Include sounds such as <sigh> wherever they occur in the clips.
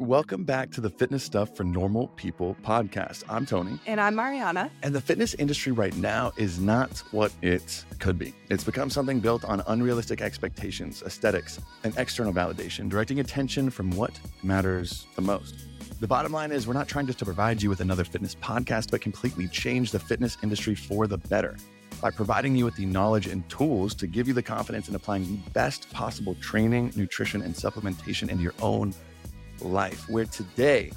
Welcome back to the Fitness Stuff for Normal People podcast. I'm Tony. And I'm Mariana. And the fitness industry right now is not what it could be. It's become something built on unrealistic expectations, aesthetics, and external validation, directing attention from what matters the most. The bottom line is, we're not trying just to provide you with another fitness podcast, but completely change the fitness industry for the better by providing you with the knowledge and tools to give you the confidence in applying the best possible training, nutrition, and supplementation into your own life. Where today,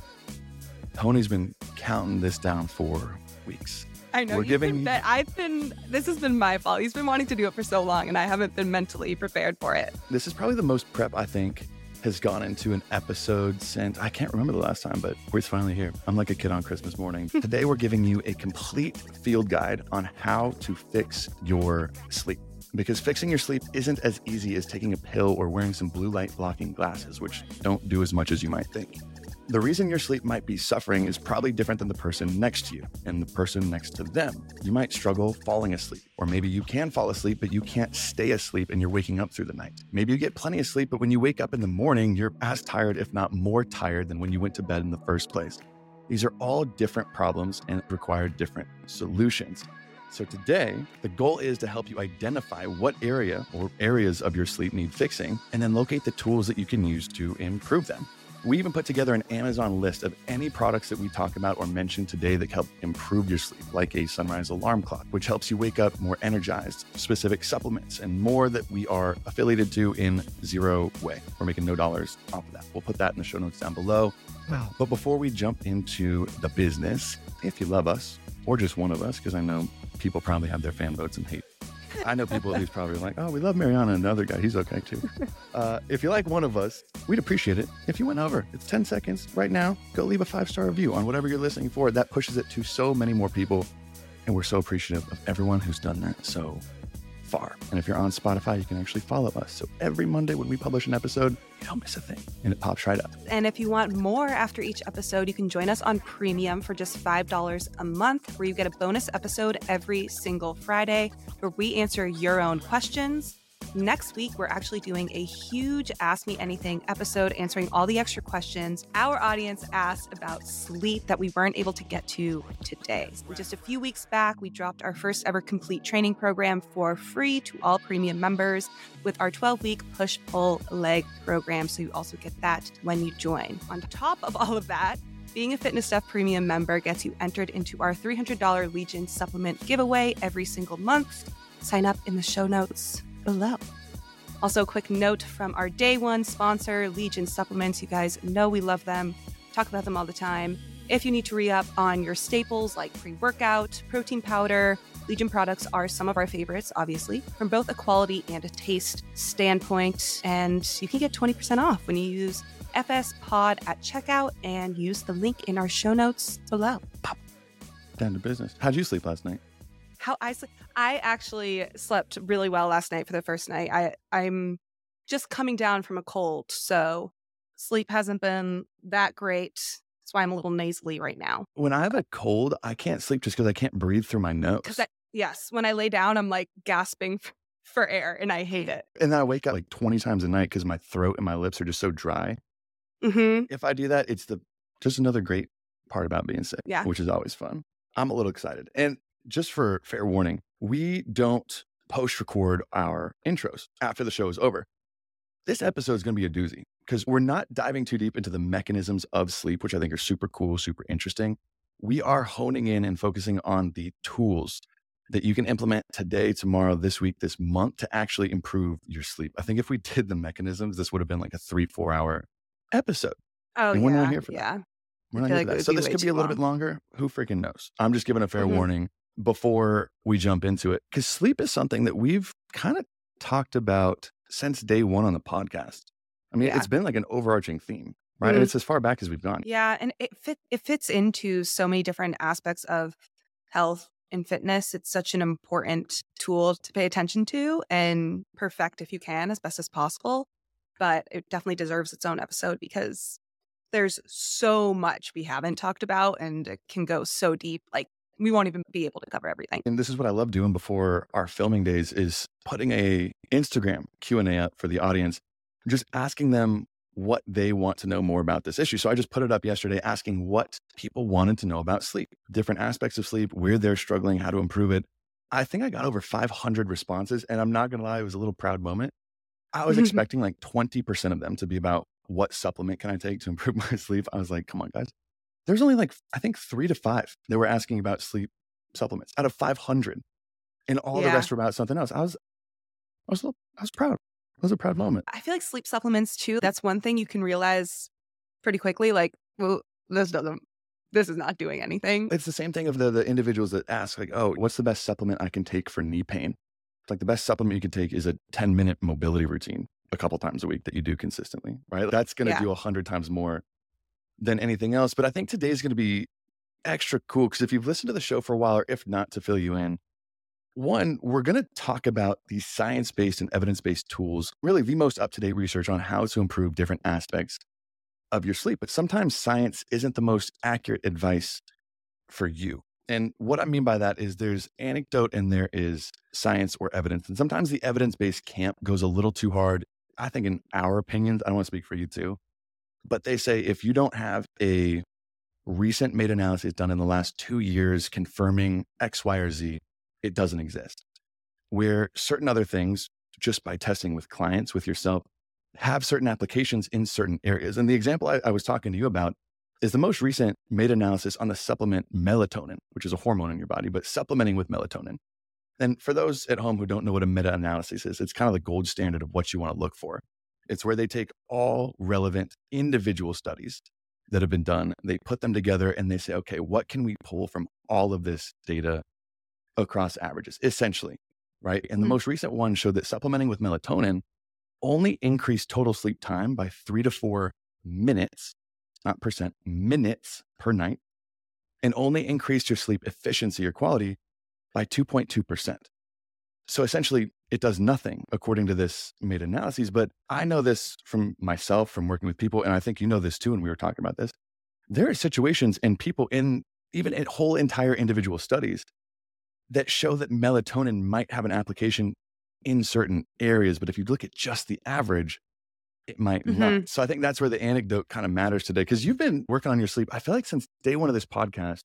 Tony's been counting this down for weeks. I know. We're giving. Been, I've been. This has been my fault. He's been wanting to do it for so long, and I haven't been mentally prepared for it. This is probably the most prep I think has gone into an episode since I can't remember the last time, but we're finally here. I'm like a kid on Christmas morning. <laughs> Today, we're giving you a complete field guide on how to fix your sleep. Because fixing your sleep isn't as easy as taking a pill or wearing some blue light blocking glasses, which don't do as much as you might think. The reason your sleep might be suffering is probably different than the person next to you and the person next to them. You might struggle falling asleep, or maybe you can fall asleep, but you can't stay asleep and you're waking up through the night. Maybe you get plenty of sleep, but when you wake up in the morning, you're as tired, if not more tired, than when you went to bed in the first place. These are all different problems and require different solutions. So today, the goal is to help you identify what area or areas of your sleep need fixing and then locate the tools that you can use to improve them. We even put together an Amazon list of any products that we talk about or mention today that help improve your sleep, like a sunrise alarm clock, which helps you wake up more energized, specific supplements, and more that we are affiliated to in Zero Way. We're making no dollars off of that. We'll put that in the show notes down below. Wow. But before we jump into the business, if you love us, or just one of us, because I know people probably have their fan votes and hate <laughs> I know people who's probably like, oh, we love Mariana and another guy. He's okay too. <laughs> Uh, if you like one of us, we'd appreciate it if you went over. It's 10 seconds right now. Go leave a five star review on whatever you're listening for. That pushes it to so many more people. And we're so appreciative of everyone who's done that. So far. And if you're on Spotify, you can actually follow us. So every Monday when we publish an episode, you don't miss a thing and it pops right up. And if you want more after each episode, you can join us on Premium for just $5 a month, where you get a bonus episode every single Friday where we answer your own questions Next week, we're actually doing a huge Ask Me Anything episode answering all the extra questions our audience asked about sleep that we weren't able to get to today. Just a few weeks back, we dropped our first ever complete training program for free to all premium members with our 12 week push pull leg program. So you also get that when you join. On top of all of that, being a Fitness Stuff Premium member gets you entered into our $300 Legion supplement giveaway every single month. Sign up in the show notes below. Also, a quick note from our day one sponsor, Legion Supplements. You guys know we love them, talk about them all the time. If you need to re up on your staples like pre workout, protein powder, Legion products are some of our favorites, obviously, from both a quality and a taste standpoint. And you can get 20% off when you use FS Pod at checkout and use the link in our show notes below. Pop. Down to business. How'd you sleep last night? How I sleep. I actually slept really well last night for the first night. I I'm just coming down from a cold, so sleep hasn't been that great. That's why I'm a little nasally right now. When I have a cold, I can't sleep just because I can't breathe through my nose. Because yes, when I lay down, I'm like gasping for air, and I hate it. And then I wake up like 20 times a night because my throat and my lips are just so dry. Mm-hmm. If I do that, it's the just another great part about being sick, yeah. which is always fun. I'm a little excited. And just for fair warning, we don't post record our intros after the show is over. This episode is going to be a doozy because we're not diving too deep into the mechanisms of sleep, which I think are super cool, super interesting. We are honing in and focusing on the tools that you can implement today, tomorrow, this week, this month to actually improve your sleep. I think if we did the mechanisms, this would have been like a three, four hour episode. Oh, and we're not here for yeah. that. We're not here like for that. So this could be a little long. bit longer. Who freaking knows? I'm just giving a fair Mhm. warning before we jump into it because sleep is something that we've kind of talked about since day one on the podcast. I mean, Yeah. it's been like an overarching theme, right? Mhm. And it's as far back as we've gone. Yeah, and it fit it fits into so many different aspects of health and fitness. It's such an important tool to pay attention to and perfect if you can as best as possible. But it definitely deserves its own episode because there's so much we haven't talked about and it can go so deep. Like we won't even be able to cover everything. And this is what I love doing before our filming days is putting a Instagram Q&A up for the audience, just asking them what they want to know more about this issue. So I just put it up yesterday asking what people wanted to know about sleep, different aspects of sleep, where they're struggling, how to improve it. I think I got over 500 responses. And I'm not going to lie, it was a little proud moment. I was <laughs> expecting like 20% of them to be about what supplement can I take to improve <laughs> my sleep. I was like, come on, guys. There's only like, I think three to five that were asking about sleep supplements out of 500. And all yeah. the rest were about something else. I was, I was, little, I was proud. It was a proud mm, moment. I feel like sleep supplements too. That's one thing you can realize pretty quickly. Like, well, this doesn't this is not doing anything. It's the same thing of the, the individuals that ask, like, oh, what's the best supplement I can take for knee pain? It's like the best supplement you can take is a 10 minute mobility routine a couple times a week that you do consistently, right? That's going to yeah. do 100 times more than anything else. But I think today's going to be extra cool because if you've listened to the show for a while, or if not, to fill you in, one, we're going to talk about these science based and evidence based tools, really the most up to date research on how to improve different aspects of your sleep. But sometimes science isn't the most accurate advice for you. And what I mean by that is there's anecdote and there is science or evidence. And sometimes the evidence based camp goes a little too hard. I think, in our opinions, I don't want to speak for you too, but they say if you don't have a recent meta analysis done in the last two years confirming X, Y, or Z, it doesn't exist. Where certain other things, just by testing with clients, with yourself, have certain applications in certain areas. And the example I, I was talking to you about is the most recent meta analysis on the supplement melatonin, which is a hormone in your body, but supplementing with melatonin. And for those at home who don't know what a meta analysis is, it's kind of the gold standard of what you want to look for. It's where they take all relevant individual studies that have been done, they put them together and they say, okay, what can we pull from all of this data across averages, essentially, right? And the mm-hmm. most recent one showed that supplementing with melatonin only increased total sleep time by three to four minutes, not percent, minutes per night, and only increased your sleep efficiency or quality by 2.2%. So essentially, it does nothing according to this meta analyses. But I know this from myself, from working with people, and I think you know this too. And we were talking about this. There are situations and people in even in whole entire individual studies that show that melatonin might have an application in certain areas. But if you look at just the average, it might mm-hmm. not. So I think that's where the anecdote kind of matters today. Cause you've been working on your sleep. I feel like since day one of this podcast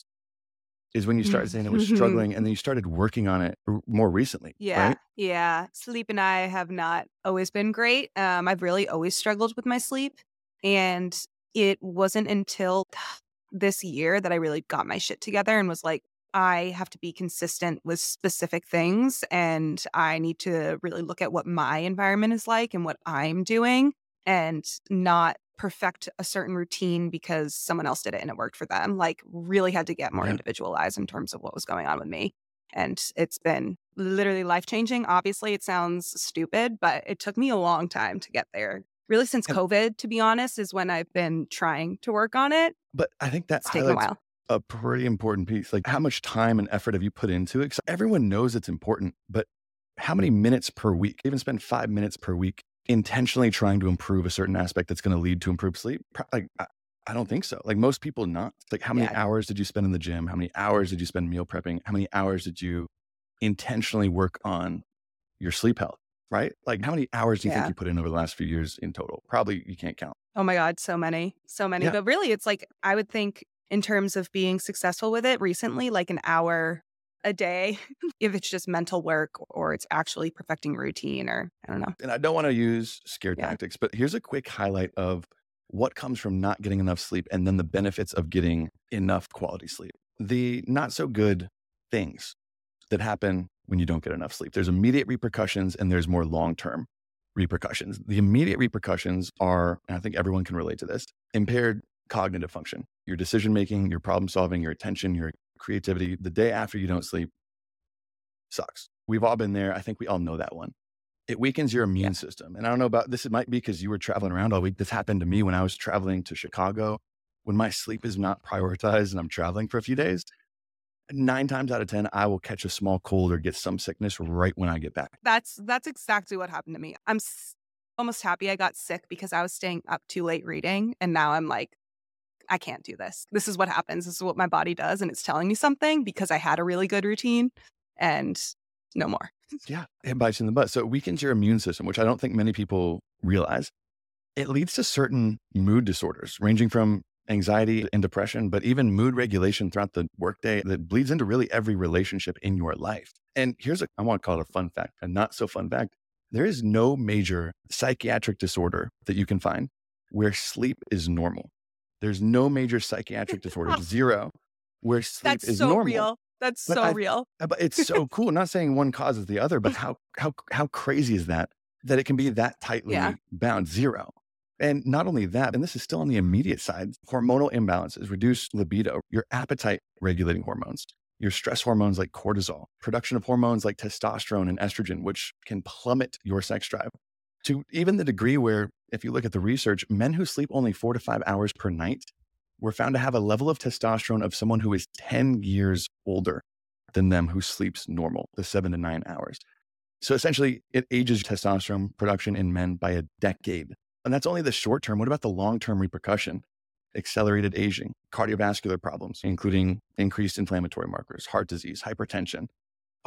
is when you started saying it was <laughs> struggling and then you started working on it more recently. Yeah. Right? Yeah. Sleep and I have not always been great. Um, I've really always struggled with my sleep. And it wasn't until <sighs> this year that I really got my shit together and was like, I have to be consistent with specific things and I need to really look at what my environment is like and what I'm doing and not perfect a certain routine because someone else did it and it worked for them. Like, really had to get more yeah. individualized in terms of what was going on with me. And it's been literally life changing. Obviously, it sounds stupid, but it took me a long time to get there. Really, since COVID, to be honest, is when I've been trying to work on it. But I think that's taken a while a pretty important piece. Like, how much time and effort have you put into it? Because everyone knows it's important, but how many minutes per week, even spend five minutes per week intentionally trying to improve a certain aspect that's going to lead to improved sleep? Like, I, I don't think so. Like, most people not. Like, how many yeah. hours did you spend in the gym? How many hours did you spend meal prepping? How many hours did you intentionally work on your sleep health? Right? Like, how many hours do you yeah. think you put in over the last few years in total? Probably you can't count. Oh my God, so many, so many. Yeah. But really, it's like I would think in terms of being successful with it recently, like an hour a day, <laughs> if it's just mental work or it's actually perfecting routine or I don't know. And I don't want to use scare yeah. tactics, but here's a quick highlight of what comes from not getting enough sleep and then the benefits of getting enough quality sleep. The not so good things that happen when you don't get enough sleep. There's immediate repercussions and there's more long term repercussions. The immediate repercussions are, and I think everyone can relate to this, impaired cognitive function, your decision making, your problem solving, your attention, your creativity. The day after you don't sleep sucks. We've all been there. I think we all know that one. It weakens your immune yeah. system. And I don't know about this, it might be because you were traveling around all week. This happened to me when I was traveling to Chicago. When my sleep is not prioritized and I'm traveling for a few days, nine times out of 10, I will catch a small cold or get some sickness right when I get back. That's, that's exactly what happened to me. I'm s- almost happy I got sick because I was staying up too late reading. And now I'm like, I can't do this. This is what happens. This is what my body does. And it's telling me something because I had a really good routine and no more. <laughs> yeah. It bites in the butt. So it weakens your immune system, which I don't think many people realize. it leads to certain mood disorders, ranging from anxiety and depression, but even mood regulation throughout the workday that bleeds into really every relationship in your life. And here's a, I want to call it a fun fact, a not so fun fact. There is no major psychiatric disorder that you can find where sleep is normal. There's no major psychiatric <laughs> disorder, zero, where sleep That's is so normal. real. That's But so I- real. Uh, But it's so <laughs> cool. Not saying one causes the other, but how how how crazy is that? That it can be that tightly Yeah. bound, zero. And not only that, and this is still on the immediate side, hormonal imbalances, reduced libido, your appetite regulating hormones, your stress hormones like cortisol, production of hormones like testosterone and estrogen, which can plummet your sex drive to even the degree where, if you look at the research, men who sleep only four to five hours per night were found to have a level of testosterone of someone who is 10 years older than them who sleeps normal, the seven to nine hours. So essentially, it ages testosterone production in men by a decade. And that's only the short term. What about the long term repercussion? Accelerated aging, cardiovascular problems, including increased inflammatory markers, heart disease, hypertension,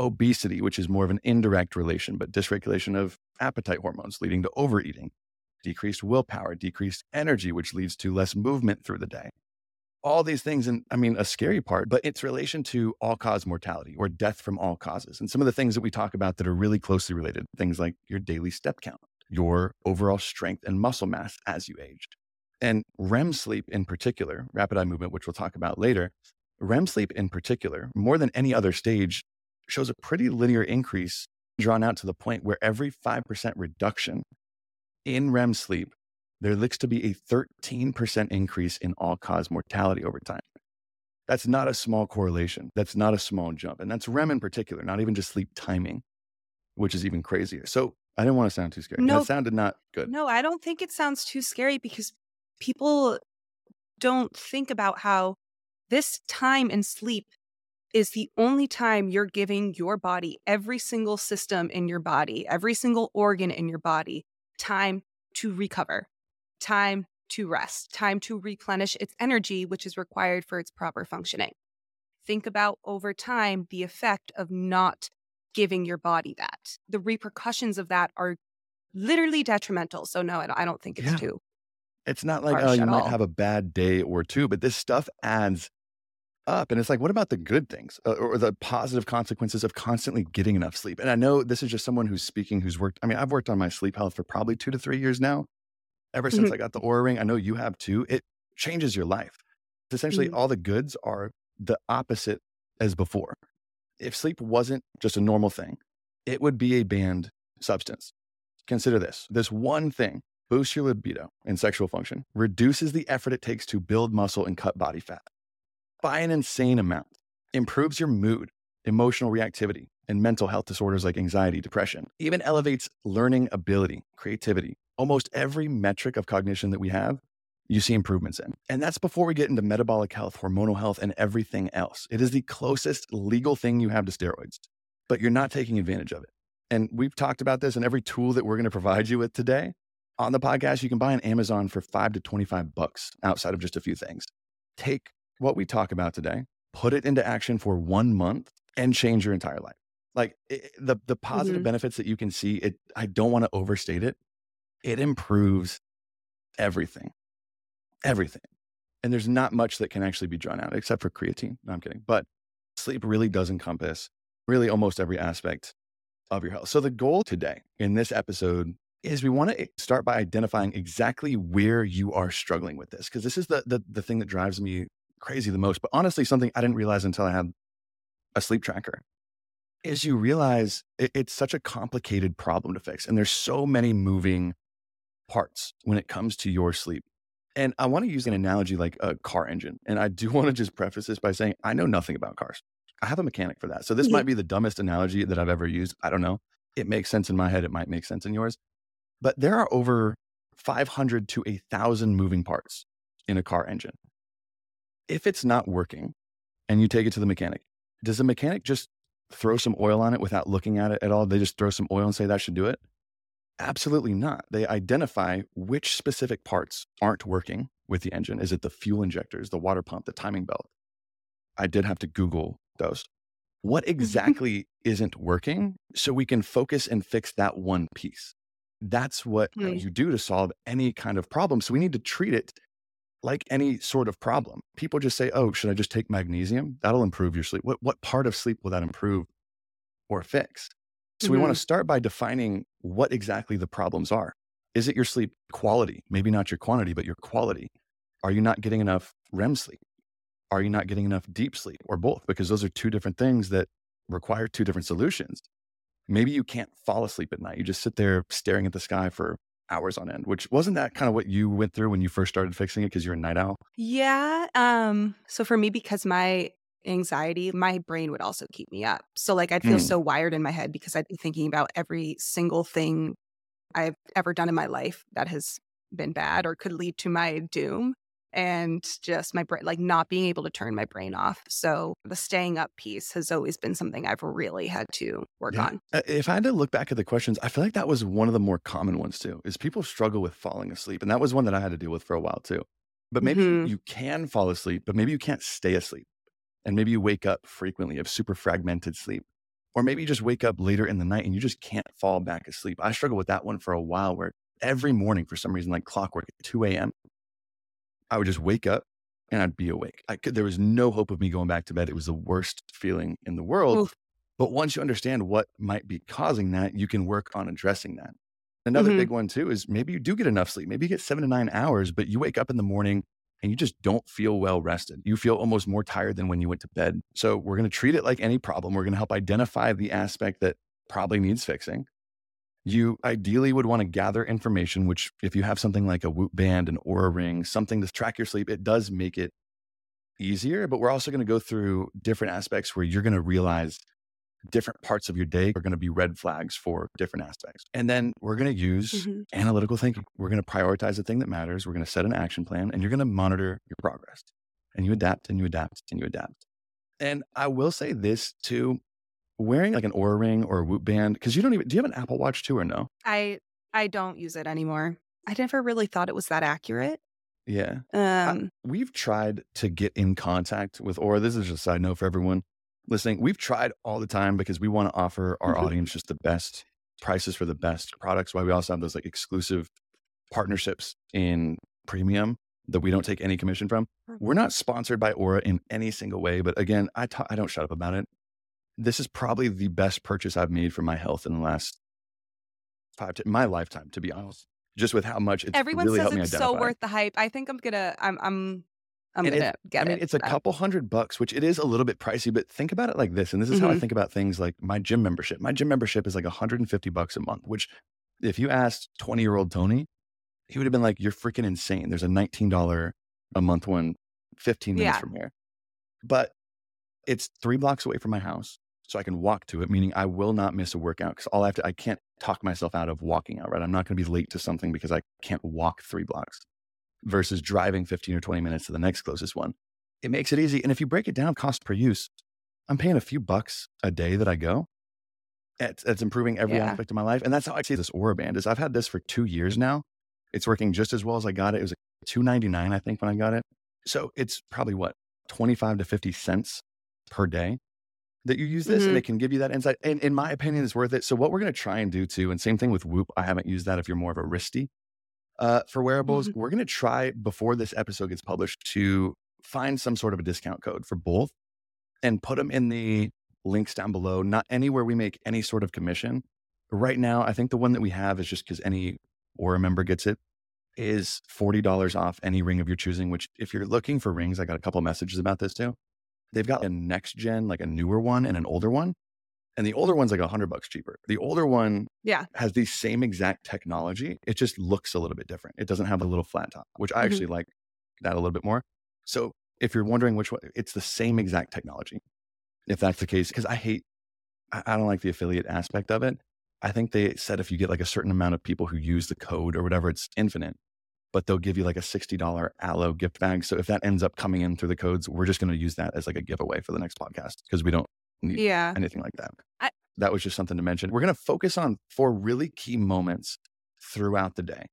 obesity, which is more of an indirect relation, but dysregulation of appetite hormones leading to overeating, decreased willpower, decreased energy, which leads to less movement through the day. All these things, and I mean, a scary part, but it's relation to all cause mortality or death from all causes. And some of the things that we talk about that are really closely related, things like your daily step count, your overall strength and muscle mass as you aged. And REM sleep in particular, rapid eye movement, which we'll talk about later, REM sleep in particular, more than any other stage, shows a pretty linear increase drawn out to the point where every 5% reduction in REM sleep, there looks to be a 13% increase in all cause mortality over time. That's not a small correlation. That's not a small jump. And that's REM in particular, not even just sleep timing, which is even crazier. So I didn't want to sound too scary. No. That sounded not good. No, I don't think it sounds too scary because people don't think about how this time in sleep is the only time you're giving your body, every single system in your body, every single organ in your body, time to recover, time to rest, time to replenish its energy, which is required for its proper functioning. Think about over time the effect of not giving your body that. The repercussions of that are literally detrimental. So, no, I don't, think it's Yeah. too. It's not like, oh, you might all. have a bad day or two, but this stuff adds up. And it's like, what about the good things uh, or the positive consequences of constantly getting enough sleep? And I know this is just someone who's speaking, who's worked. I mean, I've worked on my sleep health for probably two to three years now. Ever since Mhm. I got the Oura Ring, I know you have too. It changes your life. Essentially, Mhm. all the goods are the opposite as before. If sleep wasn't just a normal thing, it would be a banned substance. Consider this this one thing boosts your libido and sexual function, reduces the effort it takes to build muscle and cut body fat by an insane amount, improves your mood, emotional reactivity, and mental health disorders like anxiety, depression, even elevates learning ability, creativity. Almost every metric of cognition that we have, you see improvements in. And that's before we get into metabolic health, hormonal health, and everything else. It is the closest legal thing you have to steroids, but you're not taking advantage of it. And we've talked about this in every tool that we're going to provide you with today on the podcast. You can buy on Amazon for five to 25 bucks outside of just a few things. Take what we talk about today, put it into action for one month, and change your entire life. Like it, the, the positive Mhm. benefits that you can see, it, I don't want to overstate it. It improves everything, everything. And there's not much that can actually be drawn out except for creatine. No, I'm kidding. But sleep really does encompass really almost every aspect of your health. So the goal today in this episode is we want to start by identifying exactly where you are struggling with this because this is the, the the thing that drives me crazy the most. But honestly, something I didn't realize until I had a sleep tracker is you realize it, it's such a complicated problem to fix, and there's so many moving parts when it comes to your sleep. And I want to use an analogy like a car engine. And I do <laughs> want to just preface this by saying I know nothing about cars. I have a mechanic for that. So this Yeah. might be the dumbest analogy that I've ever used. I don't know. It makes sense in my head. It might make sense in yours. But there are over 500 to 1,000 moving parts in a car engine. If it's not working and you take it to the mechanic, does the mechanic just throw some oil on it without looking at it at all? They just throw some oil and say that should do it? Absolutely not. They identify which specific parts aren't working with the engine. Is it the fuel injectors, the water pump, the timing belt? I did have to Google those. What <laughs> exactly isn't working so we can focus and fix that one piece? that's what Hmm. you do to solve any kind of problem. So we need to treat it like any sort of problem. People just say, "Oh, should I just take magnesium? That'll improve your sleep." What what part of sleep will that improve or fix? So we want to mm-hmm. start by defining what exactly the problems are. Is it your sleep quality? Maybe not your quantity, but your quality. Are you not getting enough REM sleep? Are you not getting enough deep sleep or both? Because those are two different things that require two different solutions. Maybe you can't fall asleep at night. You just sit there staring at the sky for hours on end, which wasn't that kind of what you went through when you first started fixing it because you're a night owl? Yeah. Um, so for me, because my anxiety, my brain would also keep me up. So like I'd feel Mm. so wired in my head because I'd be thinking about every single thing I've ever done in my life that has been bad or could lead to my doom. And just my brain, like not being able to turn my brain off. So the staying up piece has always been something I've really had to work Yeah. on. Uh, If I had to look back at the questions, I feel like that was one of the more common ones too, is people struggle with falling asleep. And that was one that I had to deal with for a while too. But maybe Mhm. you can fall asleep, but maybe you can't stay asleep. And maybe you wake up frequently, of super fragmented sleep. Or maybe you just wake up later in the night and you just can't fall back asleep. I struggled with that one for a while where every morning, for some reason, like clockwork at 2 a.m., I would just wake up and I'd be awake. I could, there was no hope of me going back to bed. It was the worst feeling in the world. Oof. But once you understand what might be causing that, you can work on addressing that. Another Mhm. big one too is maybe you do get enough sleep. Maybe you get seven to nine hours, but you wake up in the morning and you just don't feel well rested. You feel almost more tired than when you went to bed. So we're going to treat it like any problem. We're going to help identify the aspect that probably needs fixing. You ideally would want to gather information, which if you have something like a Whoop band, an Oura ring, something to track your sleep, it does make it easier. But we're also going to go through different aspects where you're going to realize different parts of your day are going to be red flags for different aspects. And then we're going to use Mhm. analytical thinking. We're going to prioritize the thing that matters. We're going to set an action plan and you're going to monitor your progress. And you adapt and you adapt and you adapt. And I will say this too wearing like an Oura ring or a Whoop band, because you don't even, do you have an Apple Watch too or no? I I don't use it anymore. I never really thought it was that accurate. Yeah. Um, We've tried to get in contact with Oura. This is just a side note for everyone listening. We've tried all the time because we want to offer our <laughs> audience just the best prices for the best products. Why we also have those like exclusive partnerships in premium that we don't take any commission from. We're not sponsored by Oura in any single way, but again, I ta- I don't shut up about it. This is probably the best purchase I've made for my health in the last five to my lifetime, to be honest. Just with how much it's Everyone really says helped me it's so worth the hype. I think I'm gonna. I'm. I'm. I'm And gonna get I mean, it. it's a couple hundred bucks, which it is a little bit pricey, but think about it like this. And this is how I Mhm. think about things like my gym membership. My gym membership is like 150 bucks a month, which if you asked 20 year old Tony, he would have been like, you're freaking insane. There's a $19 a month one 15 minutes Yeah. from here. But it's three blocks away from my house. So I can walk to it, meaning I will not miss a workout because all I have to, I can't talk myself out of walking out, right? I'm not going to be late to something because I can't walk three blocks versus driving 15 or 20 minutes to the next closest one. It makes it easy. And if you break it down cost per use, I'm paying a few bucks a day that I go. It's, it's improving every Yeah. aspect of my life. And that's how I see this Oura Band is I've had this for two years now. It's working just as well as I got it. It was like 299, I think, when I got it. So it's probably what, 25 to 50 cents per day that you use this and Mhm. it can give you that insight. And in my opinion, it's worth it. So what we're going to try and do too, and same thing with Whoop. I haven't used that if you're more of a wristy. Uh, for wearables, Mhm. we're going to try before this episode gets published to find some sort of a discount code for both and put them in the links down below. Not anywhere we make any sort of commission. Right now, I think the one that we have is just because any Oura member gets it is $40 off any ring of your choosing, which if you're looking for rings, I got a couple messages about this too. They've got a next gen, like a newer one and an older one. And the older one's like a hundred bucks cheaper. The older one Yeah. has the same exact technology. It just looks a little bit different. It doesn't have a little flat top, which I Mhm. actually like that a little bit more. So if you're wondering which one, it's the same exact technology. If that's the case, because I hate, I, I don't like the affiliate aspect of it. I think they said if you get like a certain amount of people who use the code or whatever, it's infinite, but they'll give you like a $60 aloe gift bag. So if that ends up coming in through the codes, we're just going to use that as like a giveaway for the next podcast because we don't need Yeah. anything like that. I- that was just something to mention. We're going to focus on four really key moments throughout the day.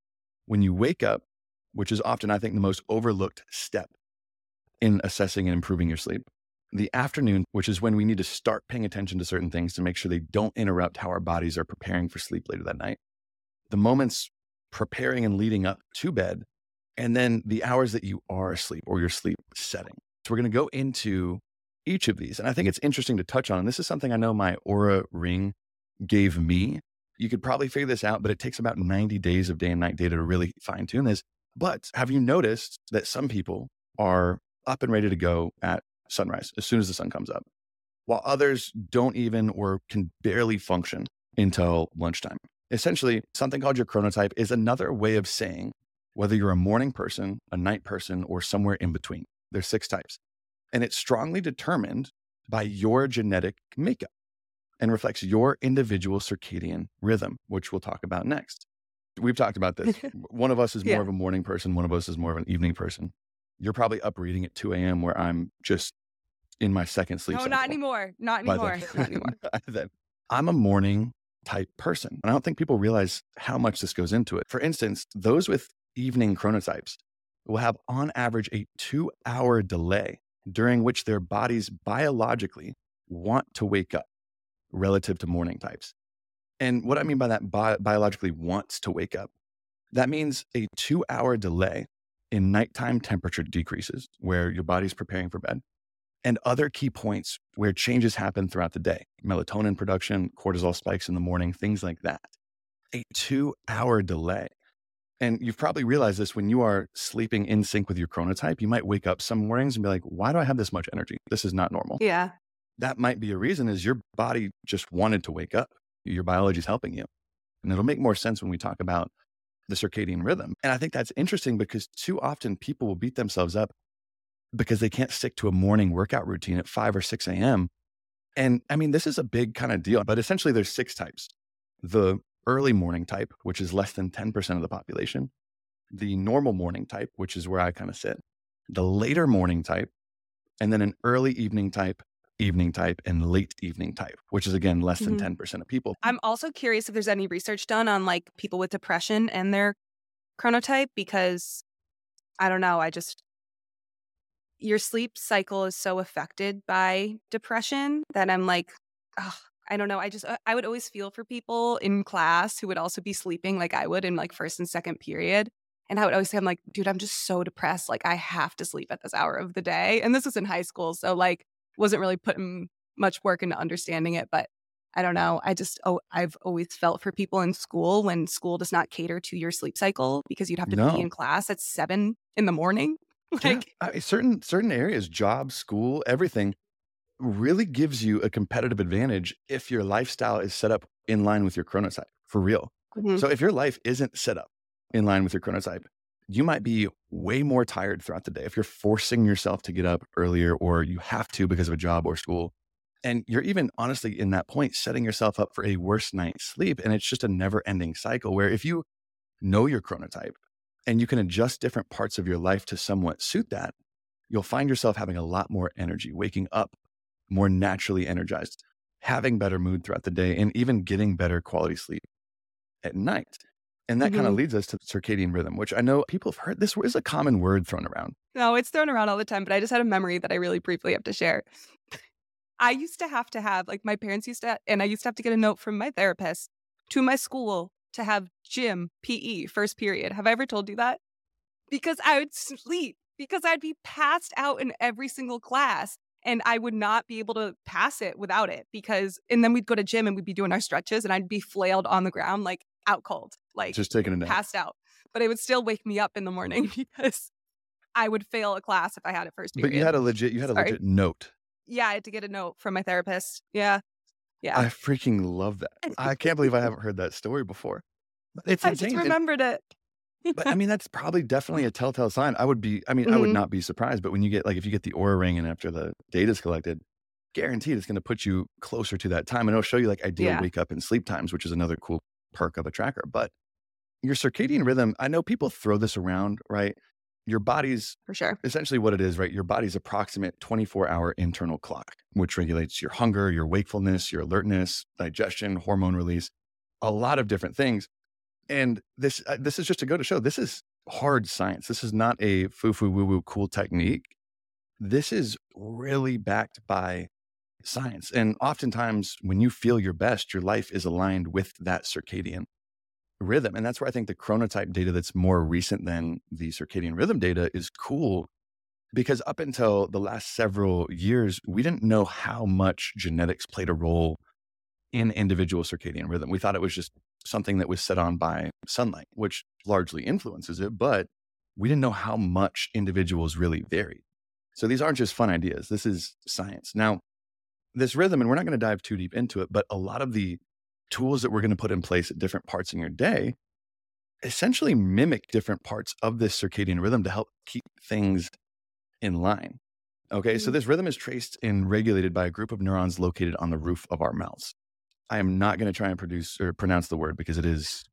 When you wake up, which is often, I think, the most overlooked step in assessing and improving your sleep. The afternoon, which is when we need to start paying attention to certain things to make sure they don't interrupt how our bodies are preparing for sleep later that night. the moments preparing and leading up to bed, and then the hours that you are asleep or your sleep setting. So we're going to go into each of these. And I think it's interesting to touch on. And this is something I know my Oura ring gave me. You could probably figure this out, but it takes about 90 days of day and night data to really fine tune this. But have you noticed that some people are up and ready to go at sunrise as soon as the sun comes up, while others don't even or can barely function until lunchtime? Essentially, something called your chronotype is another way of saying whether you're a morning person, a night person, or somewhere in between. There's six types. And it's strongly determined by your genetic makeup and reflects your individual circadian rhythm, which we'll talk about next. We've talked about this. <laughs> one of us is more yeah. of a morning person, one of us is more of an evening person. You're probably up reading at 2 a.m. where I'm just in my second sleep. No, cycle. not anymore. Not anymore. not anymore. <laughs> then I'm a morning type person. And I don't think people realize how much this goes into it. For instance, those with evening chronotypes will have on average a two hour delay during which their bodies biologically want to wake up relative to morning types. And what I mean by that, bi- biologically wants to wake up, that means a two hour delay in nighttime temperature decreases where your body's preparing for bed and other key points where changes happen throughout the day melatonin production, cortisol spikes in the morning, things like that. A two hour delay. And you've probably realized this when you are sleeping in sync with your chronotype. You might wake up some mornings and be like, why do I have this much energy? This is not normal. Yeah. That might be a reason is your body just wanted to wake up. Your biology is helping you. And it'll make more sense when we talk about the circadian rhythm. And I think that's interesting because too often people will beat themselves up because they can't stick to a morning workout routine at 5 or 6 a.m. And I mean, this is a big kind of deal, but essentially there's six types. The early morning type, which is less than 10% of the population, the normal morning type, which is where I kind of sit, the later morning type, and then an early evening type, evening type, and late evening type, which is again less than mm-hmm. 10% of people. I'm also curious if there's any research done on like people with depression and their chronotype because I don't know. I just your sleep cycle is so affected by depression that I'm like, oh, I don't know. I just, uh, I would always feel for people in class who would also be sleeping like I would in like first and second period. And I would always say, I'm like, dude, I'm just so depressed. Like, I have to sleep at this hour of the day. And this was in high school. So, like, wasn't really putting much work into understanding it. But I don't know. I just, oh, I've always felt for people in school when school does not cater to your sleep cycle because you'd have to no. be in class at seven in the morning. Like yeah. I certain certain areas, job, school, everything really gives you a competitive advantage if your lifestyle is set up in line with your chronotype for real. Mm-hmm. So if your life isn't set up in line with your chronotype, you might be way more tired throughout the day if you're forcing yourself to get up earlier or you have to because of a job or school. And you're even honestly in that point setting yourself up for a worse night's sleep. And it's just a never ending cycle where if you know your chronotype, and you can adjust different parts of your life to somewhat suit that, you'll find yourself having a lot more energy, waking up more naturally energized, having better mood throughout the day, and even getting better quality sleep at night. And that mm-hmm. kind of leads us to the circadian rhythm, which I know people have heard this is a common word thrown around. No, it's thrown around all the time, but I just had a memory that I really briefly have to share. I used to have to have, like, my parents used to, and I used to have to get a note from my therapist to my school to have gym PE first period. Have I ever told you that? Because I would sleep, because I'd be passed out in every single class and I would not be able to pass it without it because and then we'd go to gym and we'd be doing our stretches and I'd be flailed on the ground like out cold, like just taking a nap. Passed out. But it would still wake me up in the morning <laughs> because I would fail a class if I had it first period. But you had a legit you had a Sorry. legit note. Yeah, I had to get a note from my therapist. Yeah. Yeah. I freaking love that. I can't believe I haven't heard that story before. It's I insane. just remembered it. but I mean, that's probably definitely a telltale sign. I would be, I mean, mm-hmm. I would mm-hmm. not be surprised. But when you get like, if you get the Oura ring and after the data is collected, guaranteed it's going to put you closer to that time and it'll show you like ideal yeah. wake up and sleep times, which is another cool perk of a tracker. But your circadian rhythm, I know people throw this around, right? Your body's for sure essentially what it is, right? Your body's approximate 24 hour internal clock, which regulates your hunger, your wakefulness, your alertness, digestion, hormone release, a lot of different things. And this uh, this is just to go to show this is hard science. This is not a foo foo woo woo cool technique. This is really backed by science. And oftentimes, when you feel your best, your life is aligned with that circadian rhythm. And that's where I think the chronotype data that's more recent than the circadian rhythm data is cool because up until the last several years, we didn't know how much genetics played a role in individual circadian rhythm. We thought it was just something that was set on by sunlight, which largely influences it, but we didn't know how much individuals really varied. So these aren't just fun ideas. This is science. Now, this rhythm, and we're not going to dive too deep into it, but a lot of the tools that we're going to put in place at different parts in your day essentially mimic different parts of this circadian rhythm to help keep things in line. Okay, mm-hmm. so this rhythm is traced and regulated by a group of neurons located on the roof of our mouths. I am not going to try and produce or pronounce the word because it is,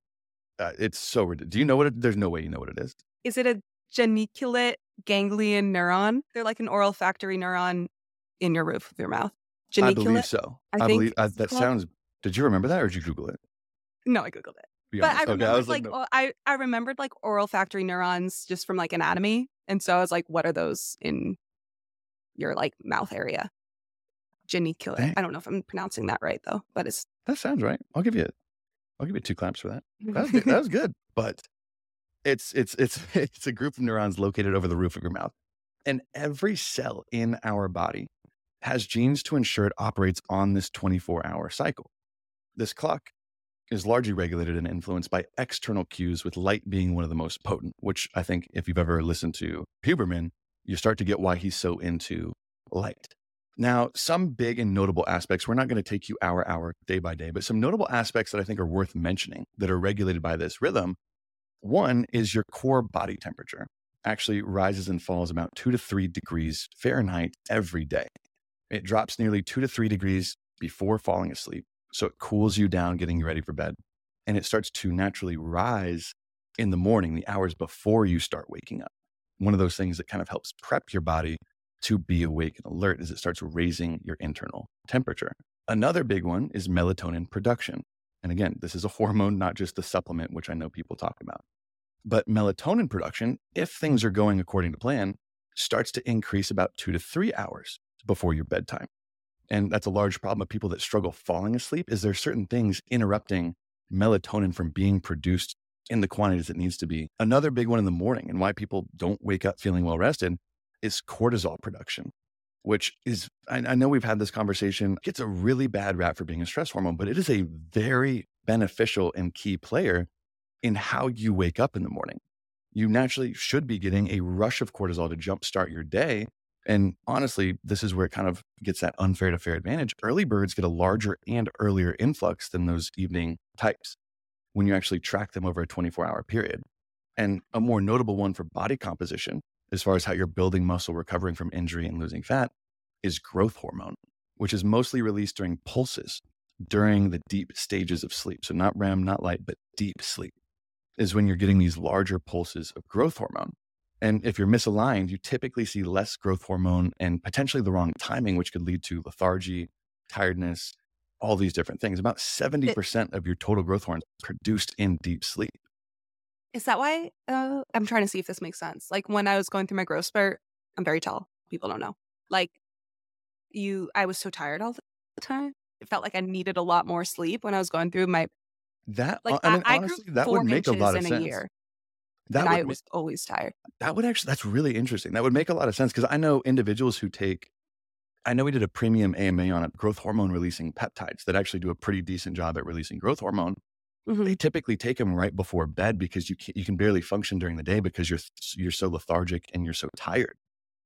uh, it's so. Do you know what? It, there's no way you know what it is. Is it a geniculate ganglion neuron? They're like an olfactory neuron in your roof of your mouth. Geniculate? I believe so. I, I believe uh, that called? sounds. Did you remember that, or did you Google it? No, I googled it. But I remembered okay, I like, like no. I I remembered like olfactory neurons just from like anatomy, and so I was like, what are those in your like mouth area? Geniculate. I don't know if I'm pronouncing that right though, but it's that sounds right. I'll give you I'll give you two claps for that. That was, that was <laughs> good, but it's it's it's <laughs> it's a group of neurons located over the roof of your mouth, and every cell in our body has genes to ensure it operates on this 24 hour cycle. This clock is largely regulated and influenced by external cues, with light being one of the most potent, which I think if you've ever listened to Huberman, you start to get why he's so into light. Now, some big and notable aspects, we're not going to take you hour hour, day by day, but some notable aspects that I think are worth mentioning that are regulated by this rhythm. One is your core body temperature actually rises and falls about two to three degrees Fahrenheit every day. It drops nearly two to three degrees before falling asleep. So it cools you down, getting you ready for bed. And it starts to naturally rise in the morning, the hours before you start waking up. One of those things that kind of helps prep your body to be awake and alert as it starts raising your internal temperature. Another big one is melatonin production. And again, this is a <laughs> hormone, not just a supplement, which I know people talk about. But melatonin production, if things are going according to plan, starts to increase about two to three hours before your bedtime. And that's a large problem of people that struggle falling asleep is there certain things interrupting melatonin from being produced in the quantities it needs to be. Another big one in the morning and why people don't wake up feeling well rested is cortisol production, which is, I, I know we've had this conversation. It's a really bad rap for being a stress hormone, but it is a very beneficial and key player in how you wake up in the morning. You naturally should be getting a rush of cortisol to jumpstart your day. And honestly, this is where it kind of gets that unfair to fair advantage. Early birds get a larger and earlier influx than those evening types when you actually track them over a 24 hour period. And a more notable one for body composition as far as how you're building muscle, recovering from injury, and losing fat is growth hormone, which is mostly released during pulses during the deep stages of sleep. So, not REM, not light, but deep sleep is when you're getting these larger pulses of growth hormone. And if you're misaligned, you typically see less growth hormone and potentially the wrong timing, which could lead to lethargy, tiredness, all these different things. About 70% of your total growth hormones produced in deep sleep. Is that why? Uh, I'm trying to see if this makes sense. Like when I was going through my growth spurt, I'm very tall. People don't know. Like you, I was so tired all the time. It felt like I needed a lot more sleep when I was going through my. That like I, mean, I honestly, that would make a lot of in sense. A that I was always tired. That would actually that's really interesting. That would make a lot of sense because I know individuals who take. I know we did a premium AMA on it, growth hormone releasing peptides that actually do a pretty decent job at releasing growth hormone. Mm-hmm. They typically take them right before bed because you can, you can barely function during the day because you're you're so lethargic and you're so tired.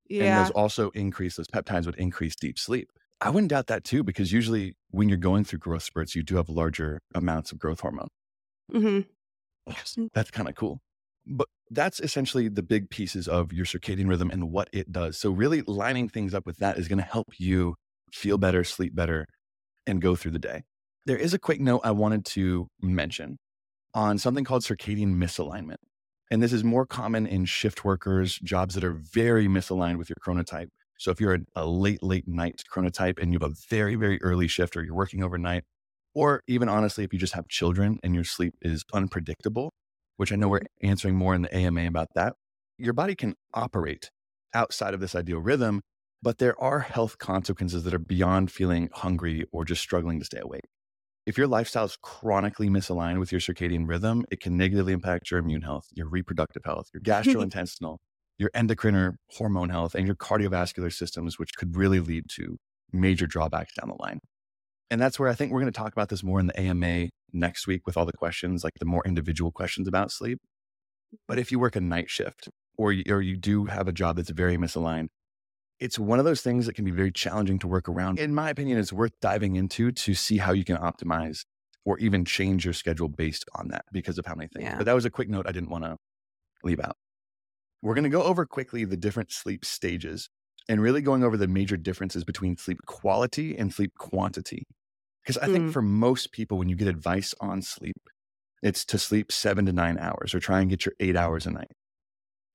Yeah. And those also increase those peptides would increase deep sleep. I wouldn't doubt that too because usually when you're going through growth spurts, you do have larger amounts of growth hormone. Mm-hmm. That's kind of cool. But that's essentially the big pieces of your circadian rhythm and what it does. So really lining things up with that is going to help you feel better, sleep better, and go through the day. There is a quick note I wanted to mention on something called circadian misalignment. And this is more common in shift workers, jobs that are very misaligned with your chronotype. So if you're a, late, late night chronotype and you have a very, very early shift or you're working overnight, or even honestly, if you just have children and your sleep is unpredictable, which I know we're answering more in the AMA about that, your body can operate outside of this ideal rhythm, but there are health consequences that are beyond feeling hungry or just struggling to stay awake if your lifestyle is chronically misaligned with your circadian rhythm, it can negatively impact your immune health, your reproductive health, your <laughs> gastrointestinal, your endocrine or hormone health, and your cardiovascular systems, which could really lead to major drawbacks down the line. And that's where I think we're going to talk about this more in the AMA next week with all the questions, like the more individual questions about sleep. But if you work a night shift or you, or you do have a job that's very misaligned, it's one of those things that can be very challenging to work around. In my opinion, it's worth diving into to see how you can optimize or even change your schedule based on that because of how many things. Yeah. But that was a quick note I didn't want to leave out. We're going to go over quickly the different sleep stages and really going over the major differences between sleep quality and sleep quantity. Because I think mm. for most people, when you get advice on sleep, it's to sleep seven to nine hours or try and get your eight hours a night.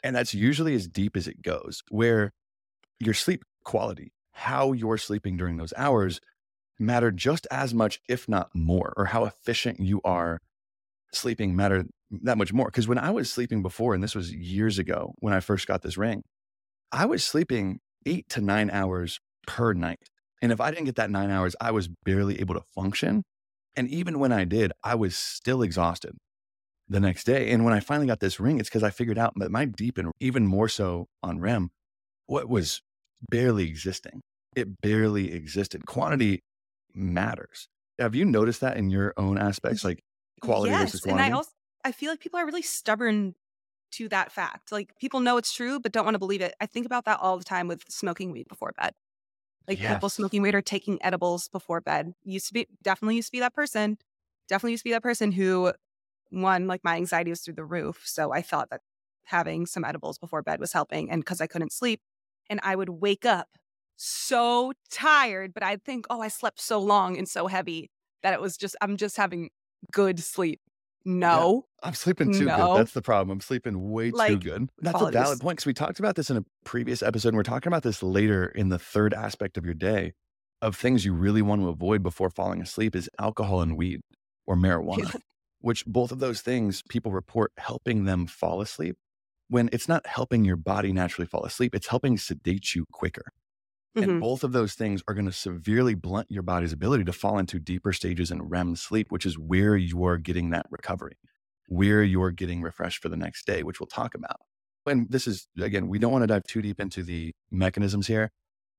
And that's usually as deep as it goes, where your sleep quality, how you're sleeping during those hours, matter just as much, if not more, or how efficient you are sleeping matter that much more. Because when I was sleeping before, and this was years ago when I first got this ring, I was sleeping eight to nine hours per night. And if I didn't get that nine hours, I was barely able to function. And even when I did, I was still exhausted the next day. And when I finally got this ring, it's because I figured out that my deep and even more so on REM, what was barely existing. It barely existed. Quantity matters. Have you noticed that in your own aspects, like quality yes, versus quantity? And I also I feel like people are really stubborn to that fact. Like people know it's true, but don't want to believe it. I think about that all the time with smoking weed before bed. Like yes. people smoking weed or taking edibles before bed. Used to be definitely used to be that person. Definitely used to be that person who one, like my anxiety was through the roof. So I thought that having some edibles before bed was helping. And because I couldn't sleep, and I would wake up so tired, but I'd think, oh, I slept so long and so heavy that it was just, I'm just having good sleep. No. Yeah, I'm sleeping too no. good. That's the problem. I'm sleeping way like, too good. That's qualities. a valid point because we talked about this in a previous episode. And we're talking about this later in the third aspect of your day of things you really want to avoid before falling asleep is alcohol and weed or marijuana, yeah. which both of those things people report helping them fall asleep when it's not helping your body naturally fall asleep, it's helping sedate you quicker. Mm-hmm. And both of those things are going to severely blunt your body's ability to fall into deeper stages in REM sleep, which is where you're getting that recovery, where you're getting refreshed for the next day, which we'll talk about. And this is, again, we don't want to dive too deep into the mechanisms here.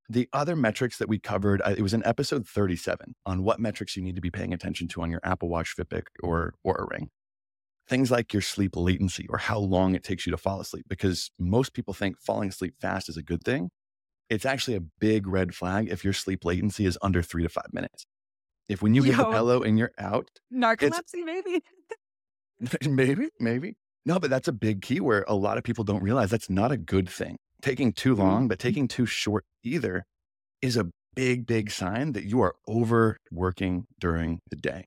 The other metrics that we covered, it was in episode 37 on what metrics you need to be paying attention to on your Apple Watch, Fitbit, or, or a ring things like your sleep latency or how long it takes you to fall asleep, because most people think falling asleep fast is a good thing. It's actually a big red flag if your sleep latency is under three to five minutes. If when you Yo, get the pillow and you're out, narcolepsy, maybe. <laughs> maybe, maybe. No, but that's a big key where a lot of people don't realize that's not a good thing. Taking too mm-hmm. long, but taking too short either is a big, big sign that you are overworking during the day.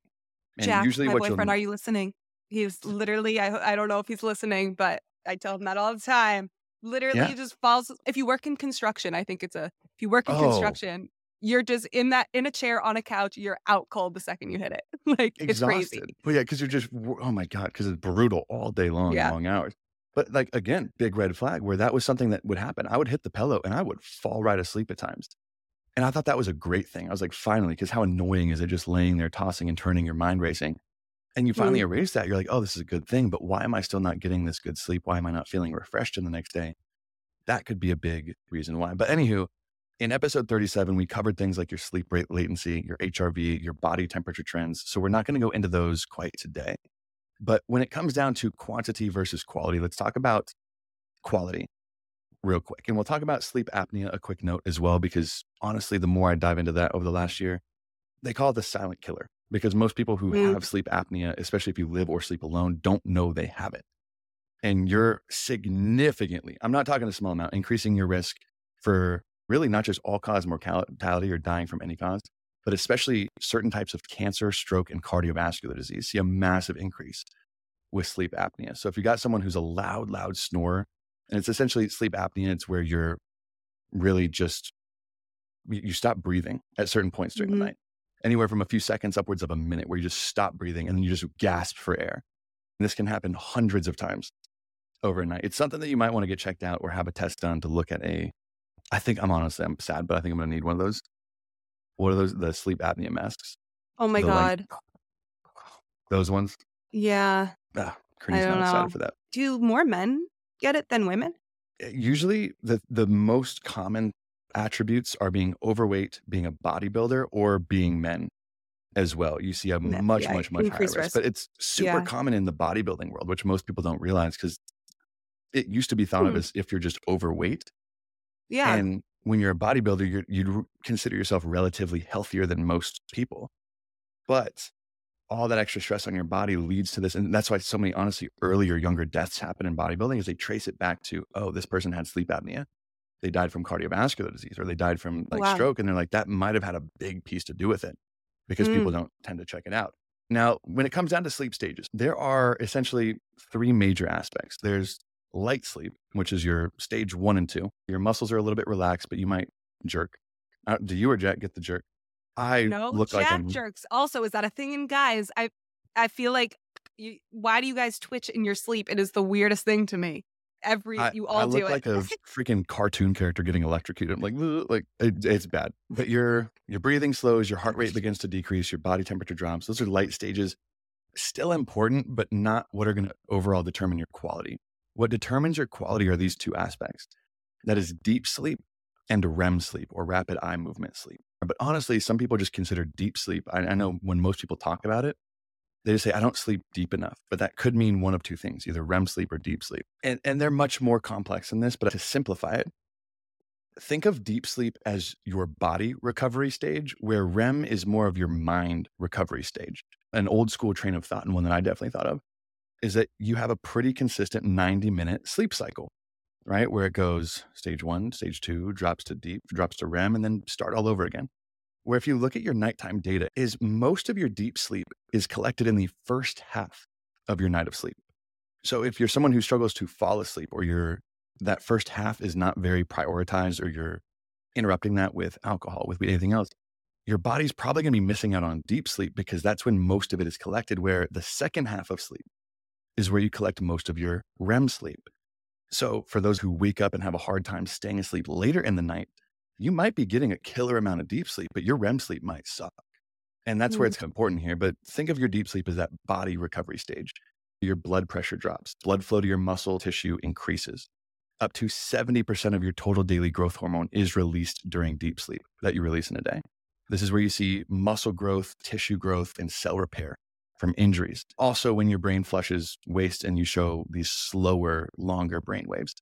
And Jack, usually my boyfriend, are you listening? He's literally, I, I don't know if he's listening, but I tell him that all the time. Literally yeah. just falls. If you work in construction, I think it's a, if you work in oh. construction, you're just in that, in a chair on a couch, you're out cold the second you hit it. <laughs> like Exhausted. it's crazy. Well, yeah, because you're just, oh my God, because it's brutal all day long, yeah. long hours. But like, again, big red flag where that was something that would happen. I would hit the pillow and I would fall right asleep at times. And I thought that was a great thing. I was like, finally, because how annoying is it just laying there, tossing and turning, your mind racing? And you finally mm-hmm. erase that, you're like, oh, this is a good thing. But why am I still not getting this good sleep? Why am I not feeling refreshed in the next day? That could be a big reason why. But anywho, in episode 37, we covered things like your sleep rate latency, your HRV, your body temperature trends. So we're not going to go into those quite today. But when it comes down to quantity versus quality, let's talk about quality real quick. And we'll talk about sleep apnea, a quick note as well, because honestly, the more I dive into that over the last year, they call it the silent killer because most people who mm. have sleep apnea, especially if you live or sleep alone, don't know they have it. And you're significantly, I'm not talking a small amount, increasing your risk for really not just all cause mortality or dying from any cause, but especially certain types of cancer, stroke, and cardiovascular disease. See a massive increase with sleep apnea. So if you got someone who's a loud, loud snorer, and it's essentially sleep apnea, it's where you're really just, you stop breathing at certain points during mm-hmm. the night anywhere from a few seconds upwards of a minute where you just stop breathing and then you just gasp for air. And this can happen hundreds of times overnight. It's something that you might want to get checked out or have a test done to look at a. I think I'm honestly I'm sad, but I think I'm going to need one of those. What are those? The sleep apnea masks. Oh my the god! Those ones. Yeah. Ah, I Courtney's don't not excited know. for that. Do more men get it than women? Uh, Usually, the the most common attributes are being overweight, being a bodybuilder, or being men as well. You see a much, yeah, much, much higher risk, risk. but it's super Yeah. common in the bodybuilding world, which most people don't realize because it used to be thought of Hmm. as if you're just overweight. Yeah. And when you're a bodybuilder, you're, you'd consider yourself relatively healthier than most people. But all that extra stress on your body leads to this. And that's why so many, honestly, earlier, younger deaths happen in bodybuilding is they trace it back to, oh, this person had sleep apnea. They died from cardiovascular disease or they died from like Wow. stroke. And they're like, that might have had a big piece to do with it because Mm. people don't tend to check it out. Now, when it comes down to sleep stages, there are essentially three major aspects. There's light sleep, which is your stage one and two. Your muscles are a little bit relaxed, but you might jerk. Uh, do you or Jack get the jerk? I no look like jack I'm jerks. Also, is that a thing in guys? I I feel like you, why do you guys twitch in your sleep? It is the weirdest thing to me. Every I, you I all look do like it. a freaking cartoon character getting electrocuted. I'm like, like it, it's bad. But your your breathing slows, your heart rate begins to decrease, your body temperature drops. Those are light stages. Still important, but not what are going to overall determine your quality. What determines your quality are these two aspects. That is deep sleep and REM sleep or rapid eye movement sleep. But honestly, some people just consider deep sleep. I, I know when most people talk about it, they just say, I don't sleep deep enough. But that could mean one of two things, either REM sleep or deep sleep. And, and they're much more complex than this. But to simplify it, think of deep sleep as your body recovery stage, where REM is more of your mind recovery stage. An old school train of thought, and one that I definitely thought of, is that you have a pretty consistent 90 minute sleep cycle, right? Where it goes stage one, stage two, drops to deep, drops to REM, and then start all over again. Where if you look at your nighttime data, is most of your deep sleep is collected in the first half of your night of sleep. So if you're someone who struggles to fall asleep or you're that first half is not very prioritized or you're interrupting that with alcohol, with anything else, your body's probably going to be missing out on deep sleep because that's when most of it is collected. Where the second half of sleep is where you collect most of your REM sleep. So for those who wake up and have a hard time staying asleep later in the night, you might be getting a killer amount of deep sleep, but your REM sleep might suck. And that's where Mm. it's important here. But think of your deep sleep as that body recovery stage. Your blood pressure drops, blood flow to your muscle tissue increases. Up to 70% of your total daily growth hormone is released during deep sleep that you release in a day. This is where you see muscle growth, tissue growth, and cell repair from injuries. Also, when your brain flushes waste and you show these slower, longer brain waves.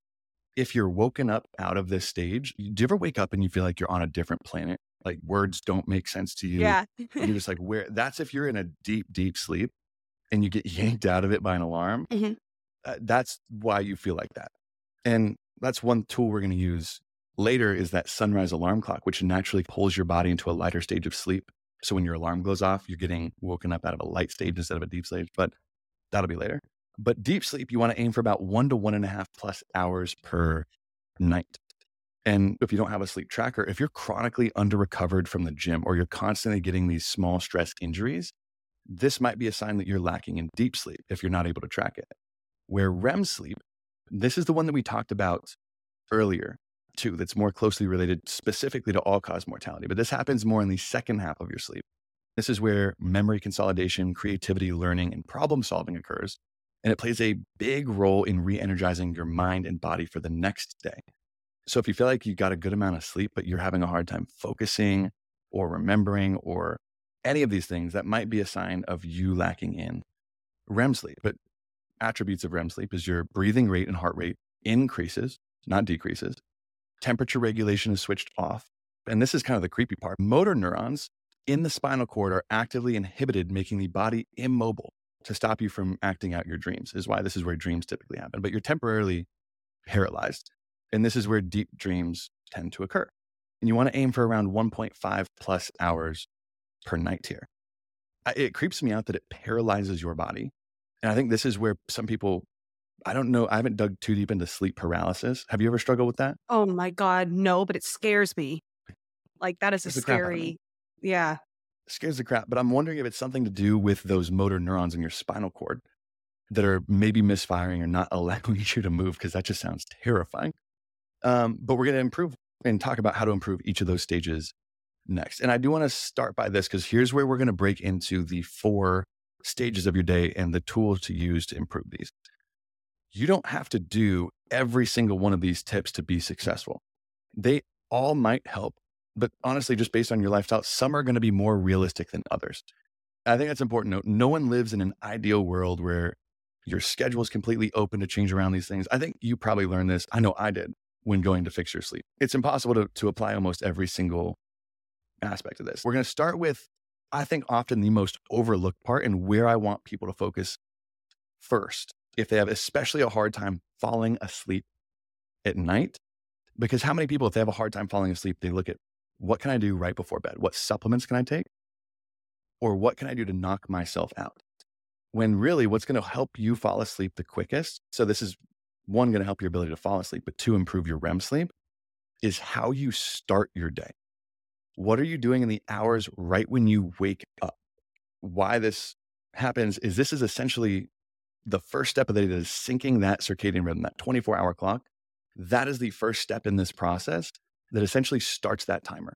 If you're woken up out of this stage, do you ever wake up and you feel like you're on a different planet? Like words don't make sense to you. yeah. And you're <laughs> just like, where? That's if you're in a deep, deep sleep and you get <laughs> yanked out of it by an alarm. Mhm. Uh, that's why you feel like that. And that's one tool we're going to use later is that sunrise alarm clock, which naturally pulls your body into a lighter stage of sleep. So when your alarm goes off, you're getting woken up out of a light stage instead of a deep stage, but that'll be later. But deep sleep, you want to aim for about one to one and a half plus hours per night. And if you don't have a sleep tracker, if you're chronically under recovered from the gym or you're constantly getting these small stress injuries, this might be a sign that you're lacking in deep sleep if you're not able to track it. Where REM sleep, this is the one that we talked about earlier, too, that's more closely related specifically to all cause mortality. But this happens more in the second half of your sleep. This is where memory consolidation, creativity, learning, and problem solving occurs. And it plays a big role in re energizing your mind and body for the next day. So if you feel like you got a good amount of sleep, but you're having a hard time focusing or remembering or any of these things, that might be a sign of you lacking in REM sleep. But attributes of REM sleep is your breathing rate and heart rate increases, not decreases. Temperature regulation is switched off. And this is kind of the creepy part. Motor neurons in the spinal cord are actively inhibited, making the body immobile to stop you from acting out your dreams, is why this is where dreams typically happen. But you're temporarily paralyzed. And this is where deep dreams tend to occur. And you want to aim for around 1.5 plus hours per night here. It creeps me out that it paralyzes your body. And I think this is where some people, I don't know, I haven't dug too deep into sleep paralysis. Have you ever struggled with that? Oh my God, no, but it scares me. Like that is a Scares the crap out of me. scary. Yeah. Scares the crap, but I'm wondering if it's something to do with those motor neurons in your spinal cord that are maybe misfiring or not <laughs> allowing you to move, because that just sounds terrifying. Um, but we're going to improve and talk about how to improve each of those stages next. And I do want to start by this because here's where we're going to break into the four stages of your day and the tools to use to improve these. You don't have to do every single one of these tips to be successful. They all might help, but honestly, just based on your lifestyle, some are going to be more realistic than others. I think that's important note. No one lives in an ideal world where your schedule is completely open to change around these things. I think you probably learned this. I know I did when going to fix your sleep. It's impossible to, to apply almost every single aspect of this. We're going to start with, I think, often the most overlooked part and where I want people to focus first if they have especially a hard time falling asleep at night. Because how many people, if they have a hard time falling asleep, they look at what can I do right before bed? What supplements can I take? Or what can I do to knock myself out? When really, what's going to help you fall asleep the quickest? So, this is one, going to help your ability to fall asleep, but two, improve your REM sleep is how you start your day. What are you doing in the hours right when you wake up? Why this happens is this is essentially the first step of the day that is syncing that circadian rhythm, that 24 hour clock. That is the first step in this process that essentially starts that timer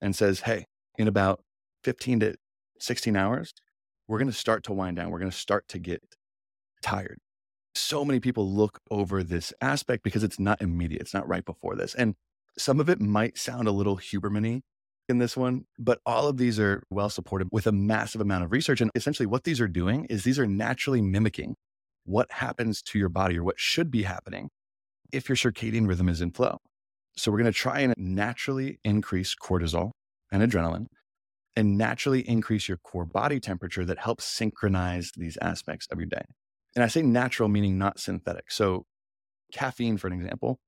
and says, hey, in about 15 to 16 hours, we're going to start to wind down. We're going to start to get tired. So many people look over this aspect because it's not immediate. It's not right before this. And some of it might sound a little Huberman in this one, but all of these are well supported with a massive amount of research. And essentially, what these are doing is these are naturally mimicking what happens to your body or what should be happening if your circadian rhythm is in flow. So, we're going to try and naturally increase cortisol and adrenaline and naturally increase your core body temperature that helps synchronize these aspects of your day. And I say natural, meaning not synthetic. So, caffeine, for an example,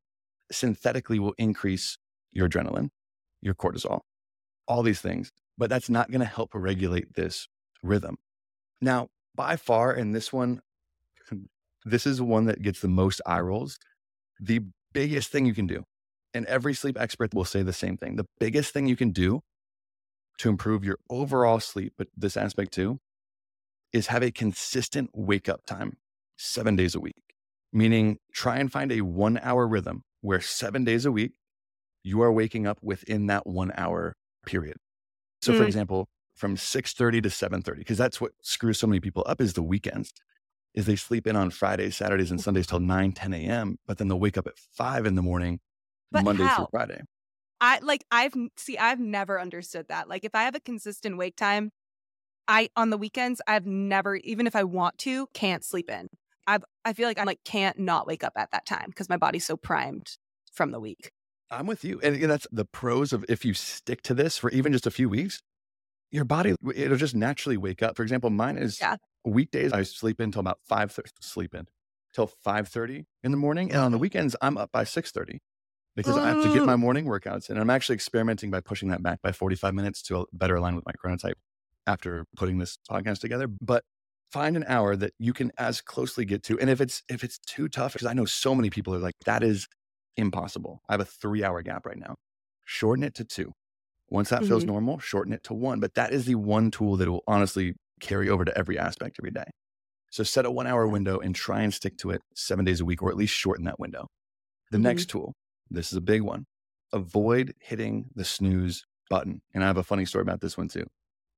synthetically will increase your adrenaline, your cortisol, all these things, but that's not going to help regulate this rhythm. Now, by far, and this one, <laughs> this is the one that gets the most eye rolls. The biggest thing you can do, and every sleep expert will say the same thing the biggest thing you can do to improve your overall sleep, but this aspect too, is have a consistent wake up time seven days a week, meaning try and find a one hour rhythm where seven days a week you are waking up within that one hour period. So, mm. for example, from 6.30 to 7.30 because that's what screws so many people up is the weekends is they sleep in on fridays saturdays and sundays till 9 10 a.m but then they'll wake up at 5 in the morning but monday how? through friday i like i've see i've never understood that like if i have a consistent wake time i on the weekends i've never even if i want to can't sleep in i've i feel like i like can't not wake up at that time because my body's so primed from the week I'm with you. And that's the pros of if you stick to this for even just a few weeks, your body, it'll just naturally wake up. For example, mine is yeah. weekdays, I sleep in until about 5 sleep in till 5.30 in the morning. And on the mm-hmm. weekends, I'm up by 6.30 because I have to get my morning workouts in. And I'm actually experimenting by pushing that back by 45 minutes to better align with my chronotype after putting this podcast together. But find an hour that you can as closely get to. And if it's, if it's too tough, because I know so many people are like, that is impossible. I have a three hour gap right now. Shorten it to two. Once that mm-hmm. feels normal, shorten it to one. But that is the one tool that will honestly carry over to every aspect every day. So set a one hour window and try and stick to it seven days a week, or at least shorten that window. The mm-hmm. next tool, this is a big one. Avoid hitting the snooze button. And I have a funny story about this one too,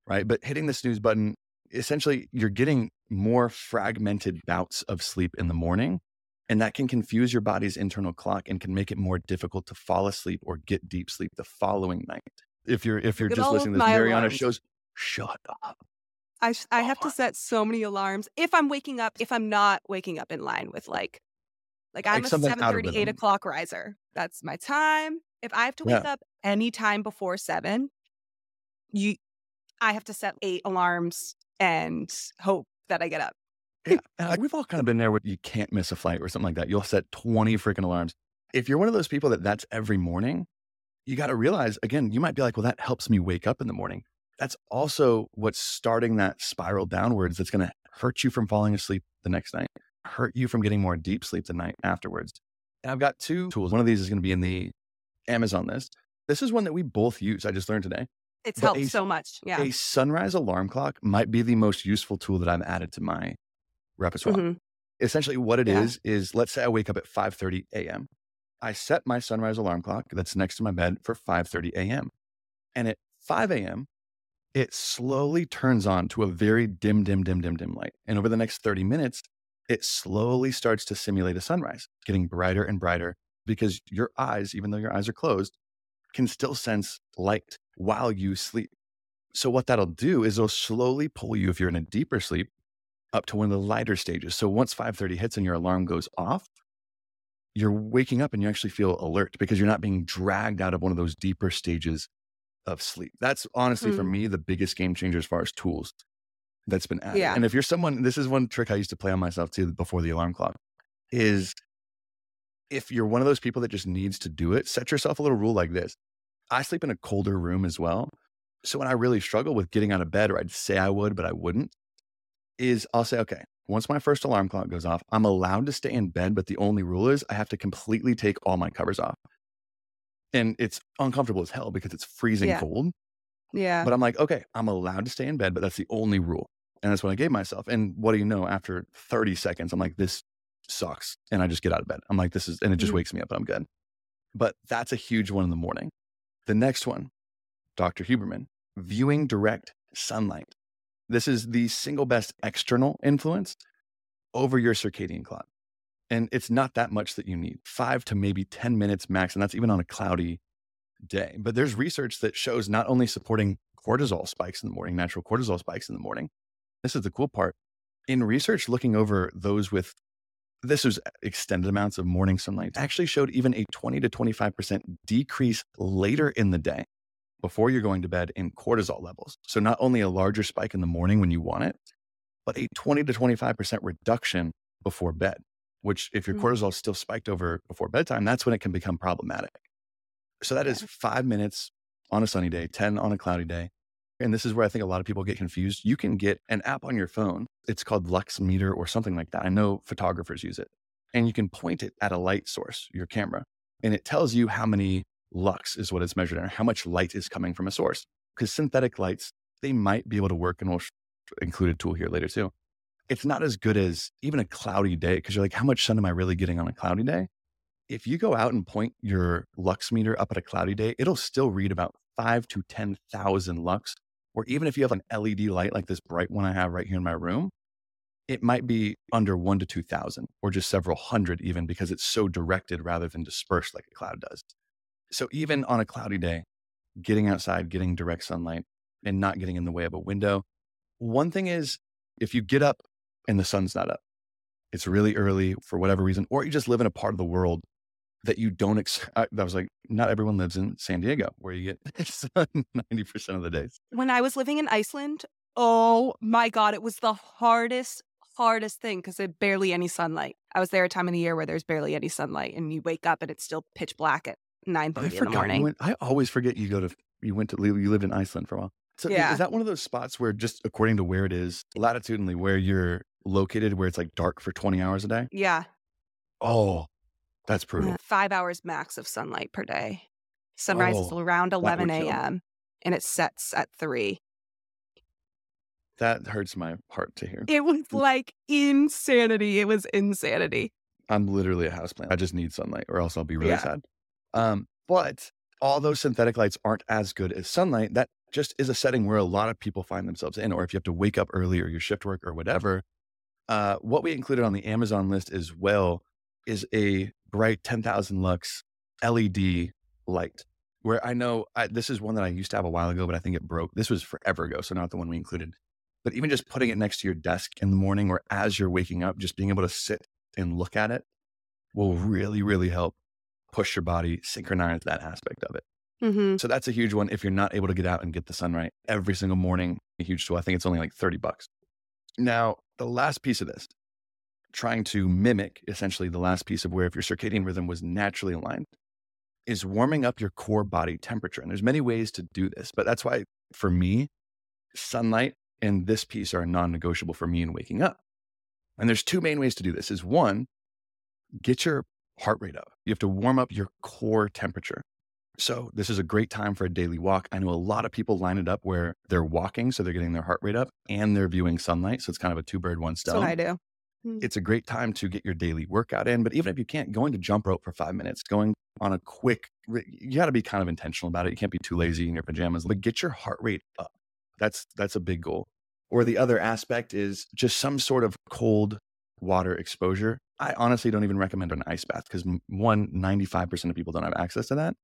right? But hitting the snooze button, essentially, you're getting more fragmented bouts of sleep in the morning and that can confuse your body's internal clock and can make it more difficult to fall asleep or get deep sleep the following night. If you're if you're just listening to this, Mariana alarms. shows, shut up. I I have to set so many alarms if I'm waking up. If I'm not waking up in line with like, like I'm like a seven thirty, eight o'clock riser. That's my time. If I have to wake yeah. up any time before seven, you, I have to set eight alarms and hope that I get up. Yeah. <laughs> we've all kind of been there where you can't miss a flight or something like that. You'll set 20 freaking alarms. If you're one of those people that that's every morning, you got to realize again, you might be like, well, that helps me wake up in the morning. That's also what's starting that spiral downwards that's going to hurt you from falling asleep the next night, hurt you from getting more deep sleep the night afterwards. And I've got two tools. One of these is going to be in the Amazon list. This is one that we both use. I just learned today. It's but helped a, so much. Yeah. A sunrise alarm clock might be the most useful tool that I've added to my repertoire. Mm-hmm. Essentially, what it yeah. is is let's say I wake up at 5:30 a.m. I set my sunrise alarm clock that's next to my bed for 5:30 a.m. And at 5 a.m., it slowly turns on to a very dim, dim, dim, dim, dim light. And over the next 30 minutes, it slowly starts to simulate a sunrise, getting brighter and brighter because your eyes, even though your eyes are closed, can still sense light while you sleep. So what that'll do is it'll slowly pull you if you're in a deeper sleep up to one of the lighter stages. So once 5:30 hits and your alarm goes off, you're waking up and you actually feel alert because you're not being dragged out of one of those deeper stages of sleep. That's honestly for Hmm. me the biggest game changer as far as tools that's been added. Yeah. And if you're someone, this is one trick I used to play on myself too before the alarm clock is if you're one of those people that just needs to do it, set yourself a little rule like this. I sleep in a colder room as well. So when I really struggle with getting out of bed, or I'd say I would, but I wouldn't, is I'll say, okay, once my first alarm clock goes off, I'm allowed to stay in bed, but the only rule is I have to completely take all my covers off. And it's uncomfortable as hell because it's freezing Yeah. cold. Yeah. But I'm like, okay, I'm allowed to stay in bed, but that's the only rule. And that's what I gave myself. And what do you know? After 30 seconds, I'm like, this sucks. And I just get out of bed. I'm like, this is, and it just Mhm. wakes me up and I'm good. But that's a huge one in the morning. The next one, Dr. Huberman, viewing direct sunlight. This is the single best external influence over your circadian clock. And it's not that much that you need five to maybe 10 minutes max. And that's even on a cloudy day. But there's research that shows not only supporting cortisol spikes in the morning, natural cortisol spikes in the morning. This is the cool part. In research looking over those with this was extended amounts of morning sunlight, actually showed even a 20 to 25% decrease later in the day before you're going to bed in cortisol levels. So not only a larger spike in the morning when you want it, but a 20 to 25% reduction before bed, which if your Mm. cortisol is still spiked over before bedtime, that's when it can become problematic. So that is five minutes on a sunny day, 10 on a cloudy day. And this is where I think a lot of people get confused. You can get an app on your phone. It's called Lux Meter or something like that. I know photographers use it. And you can point it at a light source, your camera, and it tells you how many lux is what it's measured in, how much light is coming from a source. Because synthetic lights, they might be able to work, and we'll include a tool here later too. It's not as good as even a cloudy day because you're like, how much sun am I really getting on a cloudy day? If you go out and point your lux meter up at a cloudy day, it'll still read about five to 10,000 lux. Or even if you have an LED light like this bright one I have right here in my room, it might be under one to 2,000 or just several hundred even because it's so directed rather than dispersed like a cloud does. So even on a cloudy day, getting outside, getting direct sunlight and not getting in the way of a window. One thing is if you get up and the sun's not up, it's really early for whatever reason, or you just live in a part of the world that you don't, ex- I, that was like, not everyone lives in San Diego where you get <laughs> sun uh, 90% of the days. when I was living in Iceland, oh my God, it was the hardest, hardest thing because there's barely any sunlight. I was there a time of the year where there's barely any sunlight and you wake up and it's still pitch black at nine I thirty in the morning. went, I always forget you go to, you went to, you lived in Iceland for a while. So Yeah. is that one of those spots where just according to where it is, latitudinally, where you're located, where it's like dark for 20 hours a day? Yeah. Oh, that's brutal. Five hours max of sunlight per day. Sunrise is Oh, around 11 a.m. and it sets at 3. That hurts my heart to hear. It was like insanity. It was insanity. I'm literally a houseplant. I just need sunlight or else I'll be really Yeah. sad. Um, but all those synthetic lights aren't as good as sunlight. That just is a setting where a lot of people find themselves in, or if you have to wake up early or your shift work or whatever. Uh, what we included on the Amazon list as well is a bright 10,000 lux LED light. Where I know I, this is one that I used to have a while ago, but I think it broke. This was forever ago, so not the one we included. But even just putting it next to your desk in the morning or as you're waking up, just being able to sit and look at it will really, really help push your body, synchronize that aspect of it. Mm-hmm. So that's a huge one. If you're not able to get out and get the sunlight every single morning, a huge tool. I think it's only like 30 bucks. Now, the last piece of this, trying to mimic essentially the last piece of where if your circadian rhythm was naturally aligned, is warming up your core body temperature. And there's many ways to do this, but that's why for me, sunlight and this piece are non-negotiable for me in waking up. And there's two main ways to do this. Is one, get your heart rate up. You have to warm up your core temperature. So this is a great time for a daily walk. I know a lot of people line it up where they're walking, so they're getting their heart rate up and they're viewing sunlight. So it's kind of a two bird, one stone. what I do. Hmm. It's a great time to get your daily workout in. But even if you can't, going to jump rope for five minutes, going on a quick, you got to be kind of intentional about it. You can't be too lazy in your pajamas, but get your heart rate up. That's that's a big goal. Or the other aspect is just some sort of cold water exposure. I honestly don't even recommend an ice bath because one, 95% of people don't have access to that.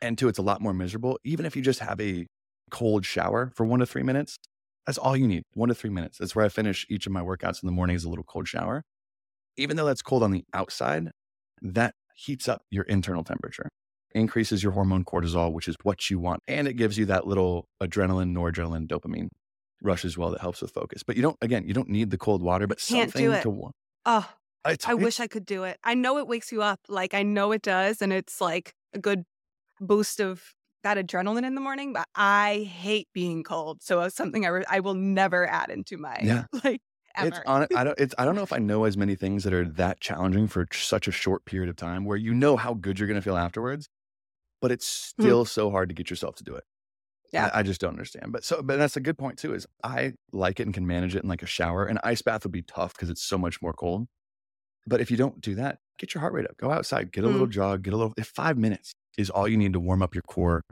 And two, it's a lot more miserable. Even if you just have a cold shower for one to three minutes, that's all you need. One to three minutes. That's where I finish each of my workouts in the morning is a little cold shower. Even though that's cold on the outside, that heats up your internal temperature, increases your hormone cortisol, which is what you want. And it gives you that little adrenaline, noradrenaline, dopamine rush as well that helps with focus. But you don't, again, you don't need the cold water, but Can't something do it. to. Oh, It's, I wish I could do it. I know it wakes you up. Like I know it does, and it's like a good boost of that adrenaline in the morning. But I hate being cold, so it's something I re- I will never add into my Yeah. <laughs> like It's on. I don't. It's. I don't know if I <laughs> know as many things that are that challenging for such a short period of time, where you know how good you're going to feel afterwards, but it's hmm. still so hard to get yourself to do it. Yeah. I, I just don't understand. But so, but that's a good point too. Is I like it and can manage it in like a shower. An ice bath would be tough because it's so much more cold. But if you don't do that, get your heart rate up. Go outside, get a little hmm. jog, get a little. If five minutes is all you need to warm up your core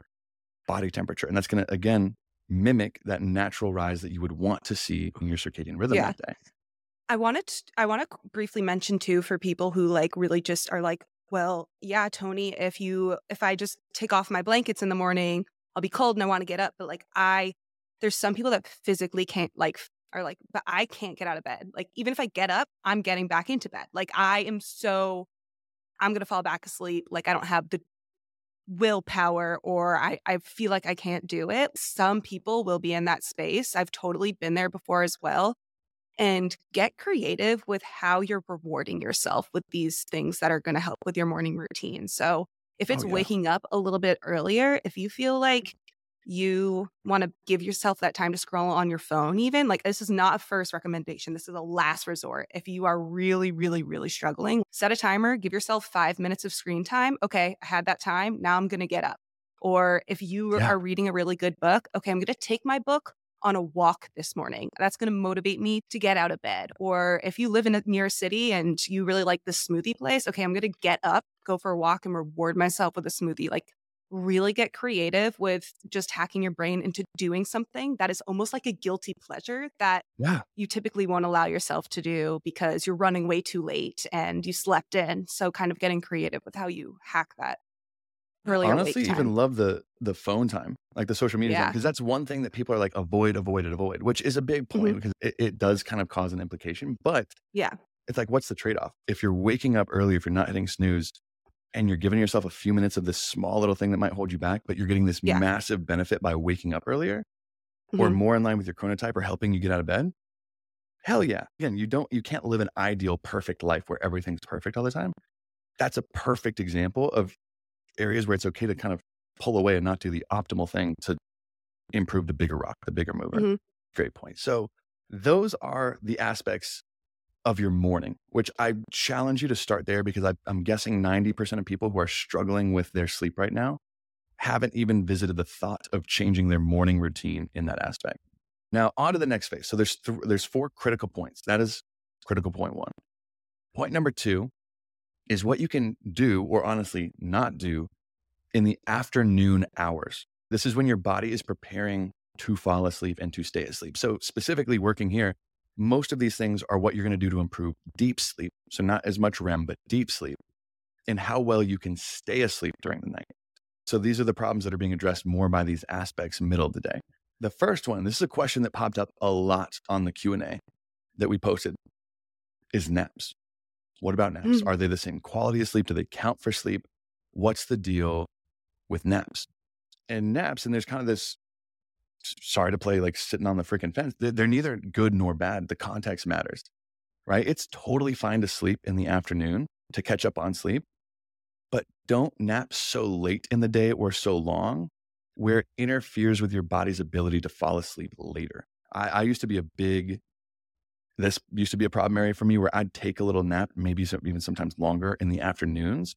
body temperature, and that's going to again mimic that natural rise that you would want to see in your circadian rhythm Yeah. that day. I wanted to, I want to briefly mention too for people who like really just are like, well, yeah, Tony, if you if I just take off my blankets in the morning, I'll be cold and I want to get up. But like I there's some people that physically can't like are like, but I can't get out of bed. Like even if I get up, I'm getting back into bed. Like I am so I'm gonna fall back asleep. Like I don't have the willpower or I, I feel like I can't do it. Some people will be in that space. I've totally been there before as well and get creative with how you're rewarding yourself with these things that are going to help with your morning routine. So, if oh, it's Oh, yeah. waking up a little bit earlier, if you feel like you want to give yourself that time to scroll on your phone, even like this is not a first recommendation, this is a last resort. If you are really, really, really struggling, set a timer, give yourself five minutes of screen time. Okay, I had that time. Now I'm going to get up. Or if you Yeah. are reading a really good book, okay, I'm going to take my book on a walk this morning. That's going to motivate me to get out of bed. Or if you live in a near city and you really like this smoothie place, okay, I'm going to get up, go for a walk, and reward myself with a smoothie. Like, really get creative with just hacking your brain into doing something that is almost like a guilty pleasure that Yeah. you typically won't allow yourself to do because you're running way too late and you slept in. So, kind of getting creative with how you hack that earlier honestly even love the the phone time like the social media Yeah. because that's one thing that people are like avoid avoid avoid which is a big point Mhm. because it, it does kind of cause an implication but yeah. it's like what's the trade-off if you're waking up early if you're not hitting snooze and you're giving yourself a few minutes of this small little thing that might hold you back but you're getting this Yeah. massive benefit by waking up earlier or Mhm. more in line with your chronotype or helping you get out of bed hell yeah again you don't you can't live an ideal perfect life where everything's perfect all the time that's a perfect example of areas where it's okay to kind of pull away and not do the optimal thing to improve the bigger rock the bigger mover Mhm. great point so those are the aspects of your morning which i challenge you to start there because I, i'm guessing 90% of people who are struggling with their sleep right now haven't even visited the thought of changing their morning routine in that aspect. Now on to the next phase. So there's th- there's four critical points. That is critical point one. Point number two is what you can do or honestly not do in the afternoon hours. This is when your body is preparing to fall asleep and to stay asleep. So specifically working here most of these things are what you're going to do to improve deep sleep so not as much rem but deep sleep and how well you can stay asleep during the night so these are the problems that are being addressed more by these aspects middle of the day. The first one, this is a question that popped up a lot on the Q&A that we posted is naps. What about naps? Mm. Are they the same quality of sleep? Do they count for sleep? What's the deal with naps? And naps, and there's kind of this sorry to play like sitting on the freaking fence. They're, they're neither good nor bad. The context matters, right? It's totally fine to sleep in the afternoon to catch up on sleep but don't nap so late in the day or so long where it interferes with your body's ability to fall asleep later. I, I used to be a big, this used to be a problem area for me where I'd take a little nap, maybe some, even sometimes longer in the afternoons.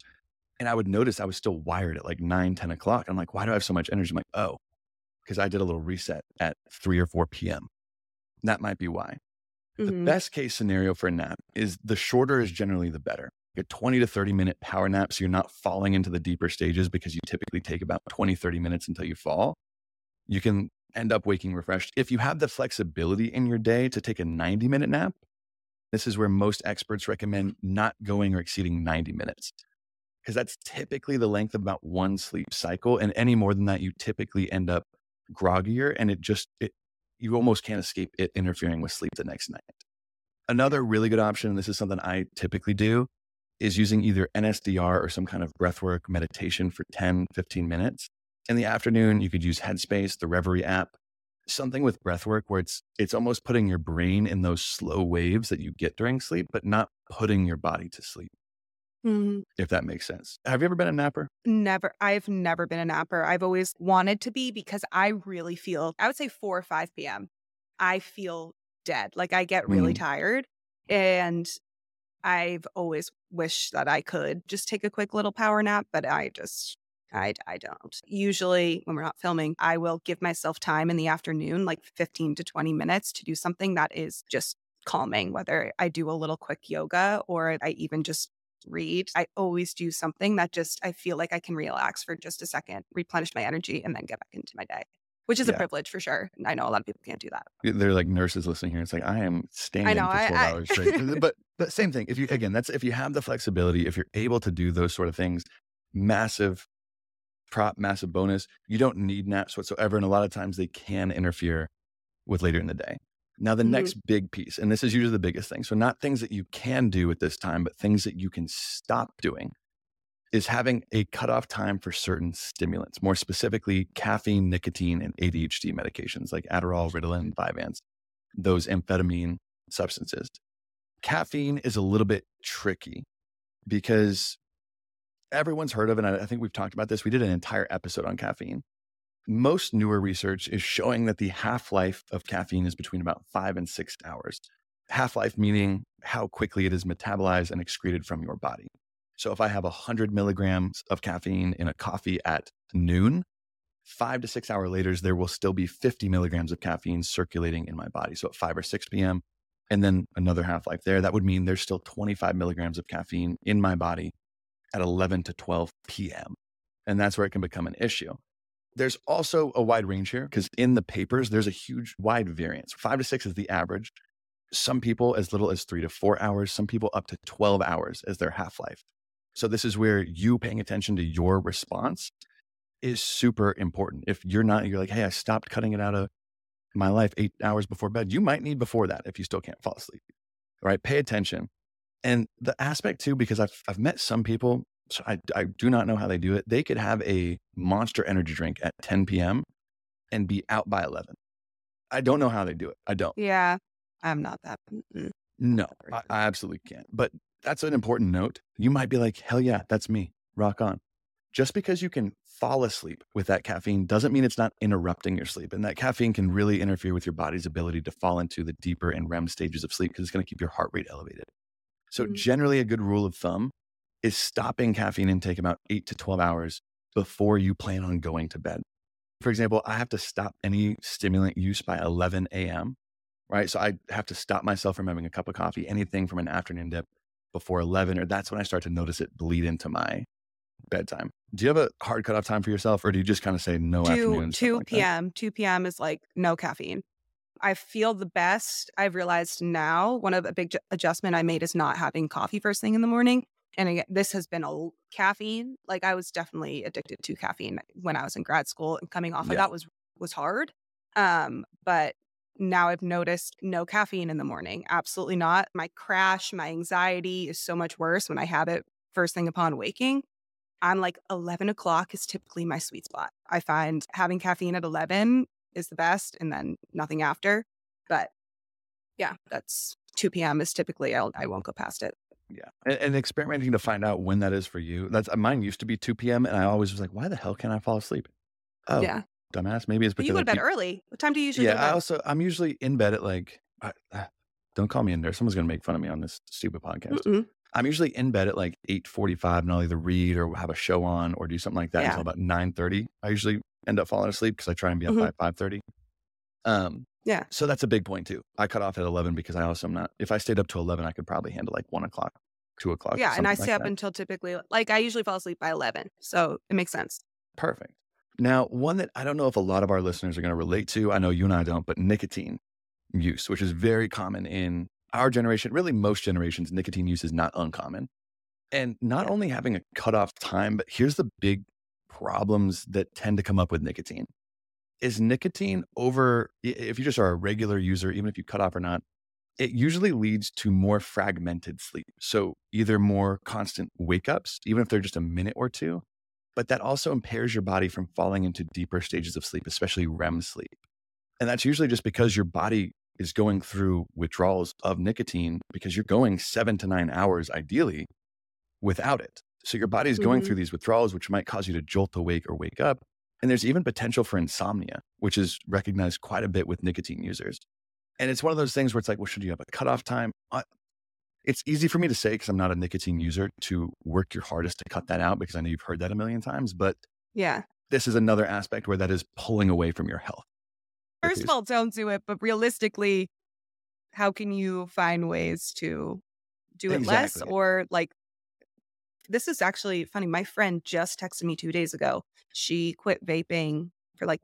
And I would notice I was still wired at like 9, 10 o'clock. I'm like, why do I have so much energy? I'm like, oh, because I did a little reset at 3 or 4 p.m. That might be why. The Mhm. best case scenario for a nap is the shorter is generally the better. A 20 to 30 minute power nap, so you're not falling into the deeper stages because you typically take about 20, 30 minutes until you fall. You can end up waking refreshed. If you have the flexibility in your day to take a 90 minute nap, this is where most experts recommend not going or exceeding 90 minutes because that's typically the length of about one sleep cycle. And any more than that, you typically end up groggier and it just, it, you almost can't escape it interfering with sleep the next night. Another really good option, and this is something I typically do, is using either NSDR or some kind of breathwork meditation for 10, 15 minutes. In the afternoon, you could use Headspace, the Reveri app, something with breathwork where it's it's almost putting your brain in those slow waves that you get during sleep, but not putting your body to sleep. Mm-hmm. If that makes sense. Have you ever been a napper? Never. I've never been a napper. I've always wanted to be because I really feel, I would say 4 or 5 p.m. I feel dead. Like I get really mm. tired. And I've always wished that I could just take a quick little power nap, but I just, I, I don't. Usually, when we're not filming, I will give myself time in the afternoon, like 15 to 20 minutes, to do something that is just calming, whether I do a little quick yoga or I even just read. I always do something that just I feel like I can relax for just a second, replenish my energy, and then get back into my day which is yeah. a privilege for sure. I know a lot of people can't do that. They're like nurses listening here. It's like I am standing I know, for 12 I, hours straight. but but same thing. If you again, that's if you have the flexibility, if you're able to do those sort of things, massive prop, massive bonus. You don't need naps whatsoever, and a lot of times they can interfere with later in the day. Now, the mm-hmm. next big piece, and this is usually the biggest thing. So, not things that you can do at this time, but things that you can stop doing is having a cutoff time for certain stimulants, more specifically caffeine, nicotine, and ADHD medications like Adderall, Ritalin, Vyvanse, those amphetamine substances. Caffeine is a little bit tricky because everyone's heard of, and I think we've talked about this. We did an entire episode on caffeine. Most newer research is showing that the half life of caffeine is between about five and six hours. Half life meaning how quickly it is metabolized and excreted from your body. So if I have 100 milligrams of caffeine in a coffee at noon, five to six hours later, there will still be 50 milligrams of caffeine circulating in my body. So at 5 or 6 p.m., and then another half life there, that would mean there's still 25 milligrams of caffeine in my body at 11 to 12 p.m. And that's where it can become an issue. There's also a wide range here because in the papers, there's a huge wide variance. Five to six is the average. Some people as little as three to four hours, some people up to 12 hours as their half life. So this is where you paying attention to your response is super important. If you're not, you're like, hey, I stopped cutting it out of my life eight hours before bed. You might need before that if you still can't fall asleep. Right? Pay attention. And the aspect too, because I've I've met some people, so I, I do not know how they do it. They could have a monster energy drink at 10 p.m. and be out by 11. I don't know how they do it. I don't. Yeah. I'm not that. Mm-mm. No, I, I absolutely can't. But that's an important note. You might be like, hell yeah, that's me. Rock on. Just because you can fall asleep with that caffeine doesn't mean it's not interrupting your sleep. And that caffeine can really interfere with your body's ability to fall into the deeper and REM stages of sleep because it's going to keep your heart rate elevated. So, mm-hmm. generally, a good rule of thumb is stopping caffeine intake about eight to 12 hours before you plan on going to bed. For example, I have to stop any stimulant use by 11 a.m., right? So, I have to stop myself from having a cup of coffee, anything from an afternoon dip before 11, or that's when I start to notice it bleed into my bedtime. Do you have a hard cutoff time for yourself, or do you just kind of say no 2, afternoon? 2 like p.m. That? 2 p.m. is like no caffeine. I feel the best. I've realized now one of a big adjustment I made is not having coffee first thing in the morning. And again, this has been a caffeine. Like I was definitely addicted to caffeine when I was in grad school, and coming off yeah. of that was was hard. Um, but now I've noticed no caffeine in the morning. Absolutely not. My crash, my anxiety is so much worse when I have it first thing upon waking. I'm like 11 o'clock is typically my sweet spot. I find having caffeine at 11 is the best and then nothing after. But yeah, that's 2 p.m. is typically, I'll, I won't go past it. Yeah. And, and, experimenting to find out when that is for you. That's mine used to be 2 p.m. And I always was like, why the hell can't I fall asleep? Oh, yeah dumbass. Maybe it's because you go to bed keep... early. What time do you usually? Yeah, I also I'm usually in bed at like. Uh, don't call me in there. Someone's gonna make fun of me on this stupid podcast. Mm-mm. I'm usually in bed at like 8:45, and I'll either read or have a show on or do something like that yeah. until about 9:30. I usually end up falling asleep because I try and be up mm-hmm. by 5:30. Um, yeah. So that's a big point too. I cut off at 11 because I also am not. If I stayed up to 11, I could probably handle like one o'clock, two o'clock. Yeah, and I stay like up that. until typically like I usually fall asleep by 11, so it makes sense. Perfect. Now, one that I don't know if a lot of our listeners are going to relate to, I know you and I don't, but nicotine use, which is very common in our generation, really most generations, nicotine use is not uncommon. And not only having a cutoff time, but here's the big problems that tend to come up with nicotine. Is nicotine over, if you just are a regular user, even if you cut off or not, it usually leads to more fragmented sleep. So either more constant wake ups, even if they're just a minute or two, but that also impairs your body from falling into deeper stages of sleep, especially REM sleep. And that's usually just because your body is going through withdrawals of nicotine because you're going seven to nine hours ideally without it. So your body is going mm-hmm. through these withdrawals, which might cause you to jolt awake or wake up. And there's even potential for insomnia, which is recognized quite a bit with nicotine users. And it's one of those things where it's like, well, should you have a cutoff time? it's easy for me to say because I'm not a nicotine user to work your hardest to cut that out because I know you've heard that a million times. But yeah, this is another aspect where that is pulling away from your health. First of all, don't do it. But realistically, how can you find ways to do it exactly. less or like this is actually funny. My friend just texted me two days ago. She quit vaping for like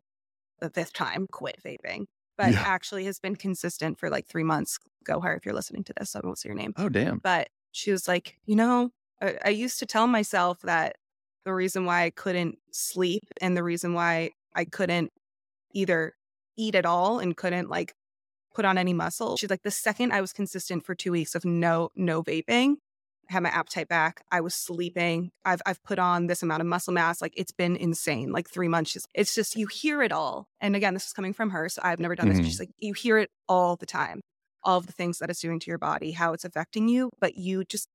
the fifth time, quit vaping, but yeah. actually has been consistent for like three months. Go her if you're listening to this. I won't say your name. Oh, damn. But she was like, you know, I, I used to tell myself that the reason why I couldn't sleep and the reason why I couldn't either eat at all and couldn't like put on any muscle. She's like, the second I was consistent for two weeks of no, no vaping, had my appetite back. I was sleeping. I've I've put on this amount of muscle mass. Like it's been insane. Like three months. It's just you hear it all. And again, this is coming from her, so I've never done mm-hmm. this. She's like you hear it all the time, all of the things that it's doing to your body, how it's affecting you, but you just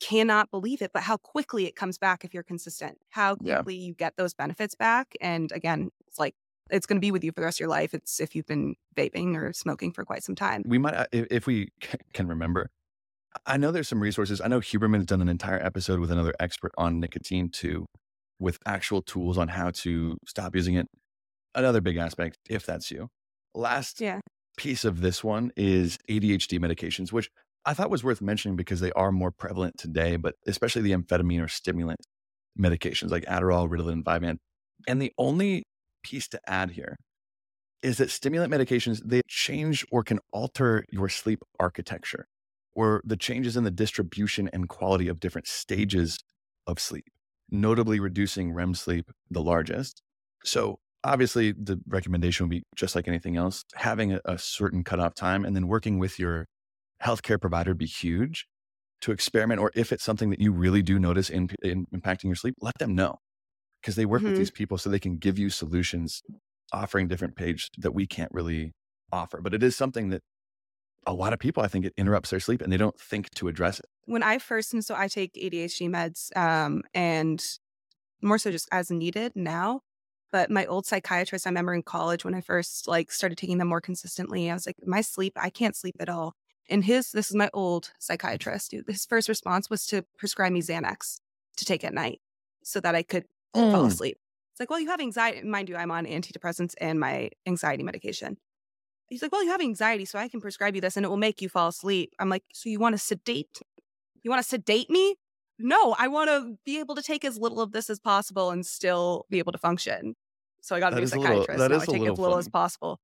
cannot believe it. But how quickly it comes back if you're consistent. How quickly yeah. you get those benefits back. And again, it's like it's going to be with you for the rest of your life. It's if you've been vaping or smoking for quite some time. We might, uh, if we can remember, I know there's some resources. I know Huberman has done an entire episode with another expert on nicotine too, with actual tools on how to stop using it. Another big aspect, if that's you. Last yeah. piece of this one is ADHD medications, which I thought was worth mentioning because they are more prevalent today, but especially the amphetamine or stimulant medications like Adderall, Ritalin, Vyvanse. And the only piece to add here is that stimulant medications, they change or can alter your sleep architecture or the changes in the distribution and quality of different stages of sleep, notably reducing REM sleep the largest. So, obviously, the recommendation would be just like anything else, having a, a certain cutoff time and then working with your healthcare provider be huge to experiment. Or if it's something that you really do notice in, in impacting your sleep, let them know because they work mm-hmm. with these people so they can give you solutions offering different page that we can't really offer. But it is something that a lot of people, I think it interrupts their sleep and they don't think to address it. When I first, and so I take ADHD meds um, and more so just as needed now. But my old psychiatrist, I remember in college when I first like started taking them more consistently, I was like, my sleep, I can't sleep at all. And his, this is my old psychiatrist, dude, his first response was to prescribe me Xanax to take at night so that I could mm. fall asleep. It's like, well, you have anxiety. Mind you, I'm on antidepressants and my anxiety medication. He's like, well, you have anxiety, so I can prescribe you this and it will make you fall asleep. I'm like, so you want to sedate? You want to sedate me? No, I want to be able to take as little of this as possible and still be able to function. So I got to be a psychiatrist. Little, that is I take as little fun. as possible.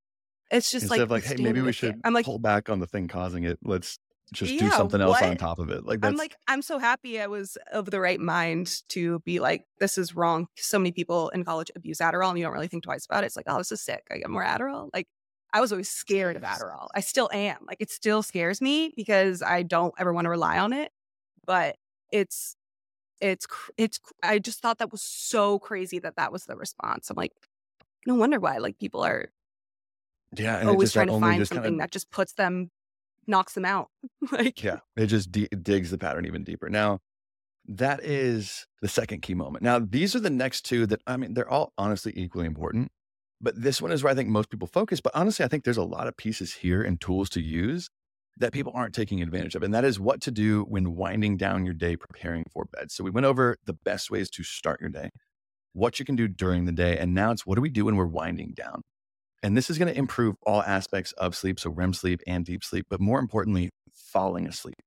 It's just Instead like, like, hey, maybe we should I'm like, pull back on the thing causing it. Let's just yeah, do something else what? on top of it. Like. I'm like, I'm so happy I was of the right mind to be like, this is wrong. So many people in college abuse Adderall and you don't really think twice about it. It's like, oh, this is sick. I get more Adderall. Like I was always scared of Adderall. I still am. Like it still scares me because I don't ever want to rely on it. But it's it's it's I just thought that was so crazy that that was the response. I'm like, no wonder why like people are yeah always trying to find something kinda... that just puts them knocks them out. <laughs> like yeah, it just d- digs the pattern even deeper. Now that is the second key moment. Now these are the next two that I mean they're all honestly equally important. But this one is where I think most people focus. But honestly, I think there's a lot of pieces here and tools to use that people aren't taking advantage of. And that is what to do when winding down your day preparing for bed. So we went over the best ways to start your day, what you can do during the day. And now it's what do we do when we're winding down? And this is going to improve all aspects of sleep. So REM sleep and deep sleep, but more importantly, falling asleep.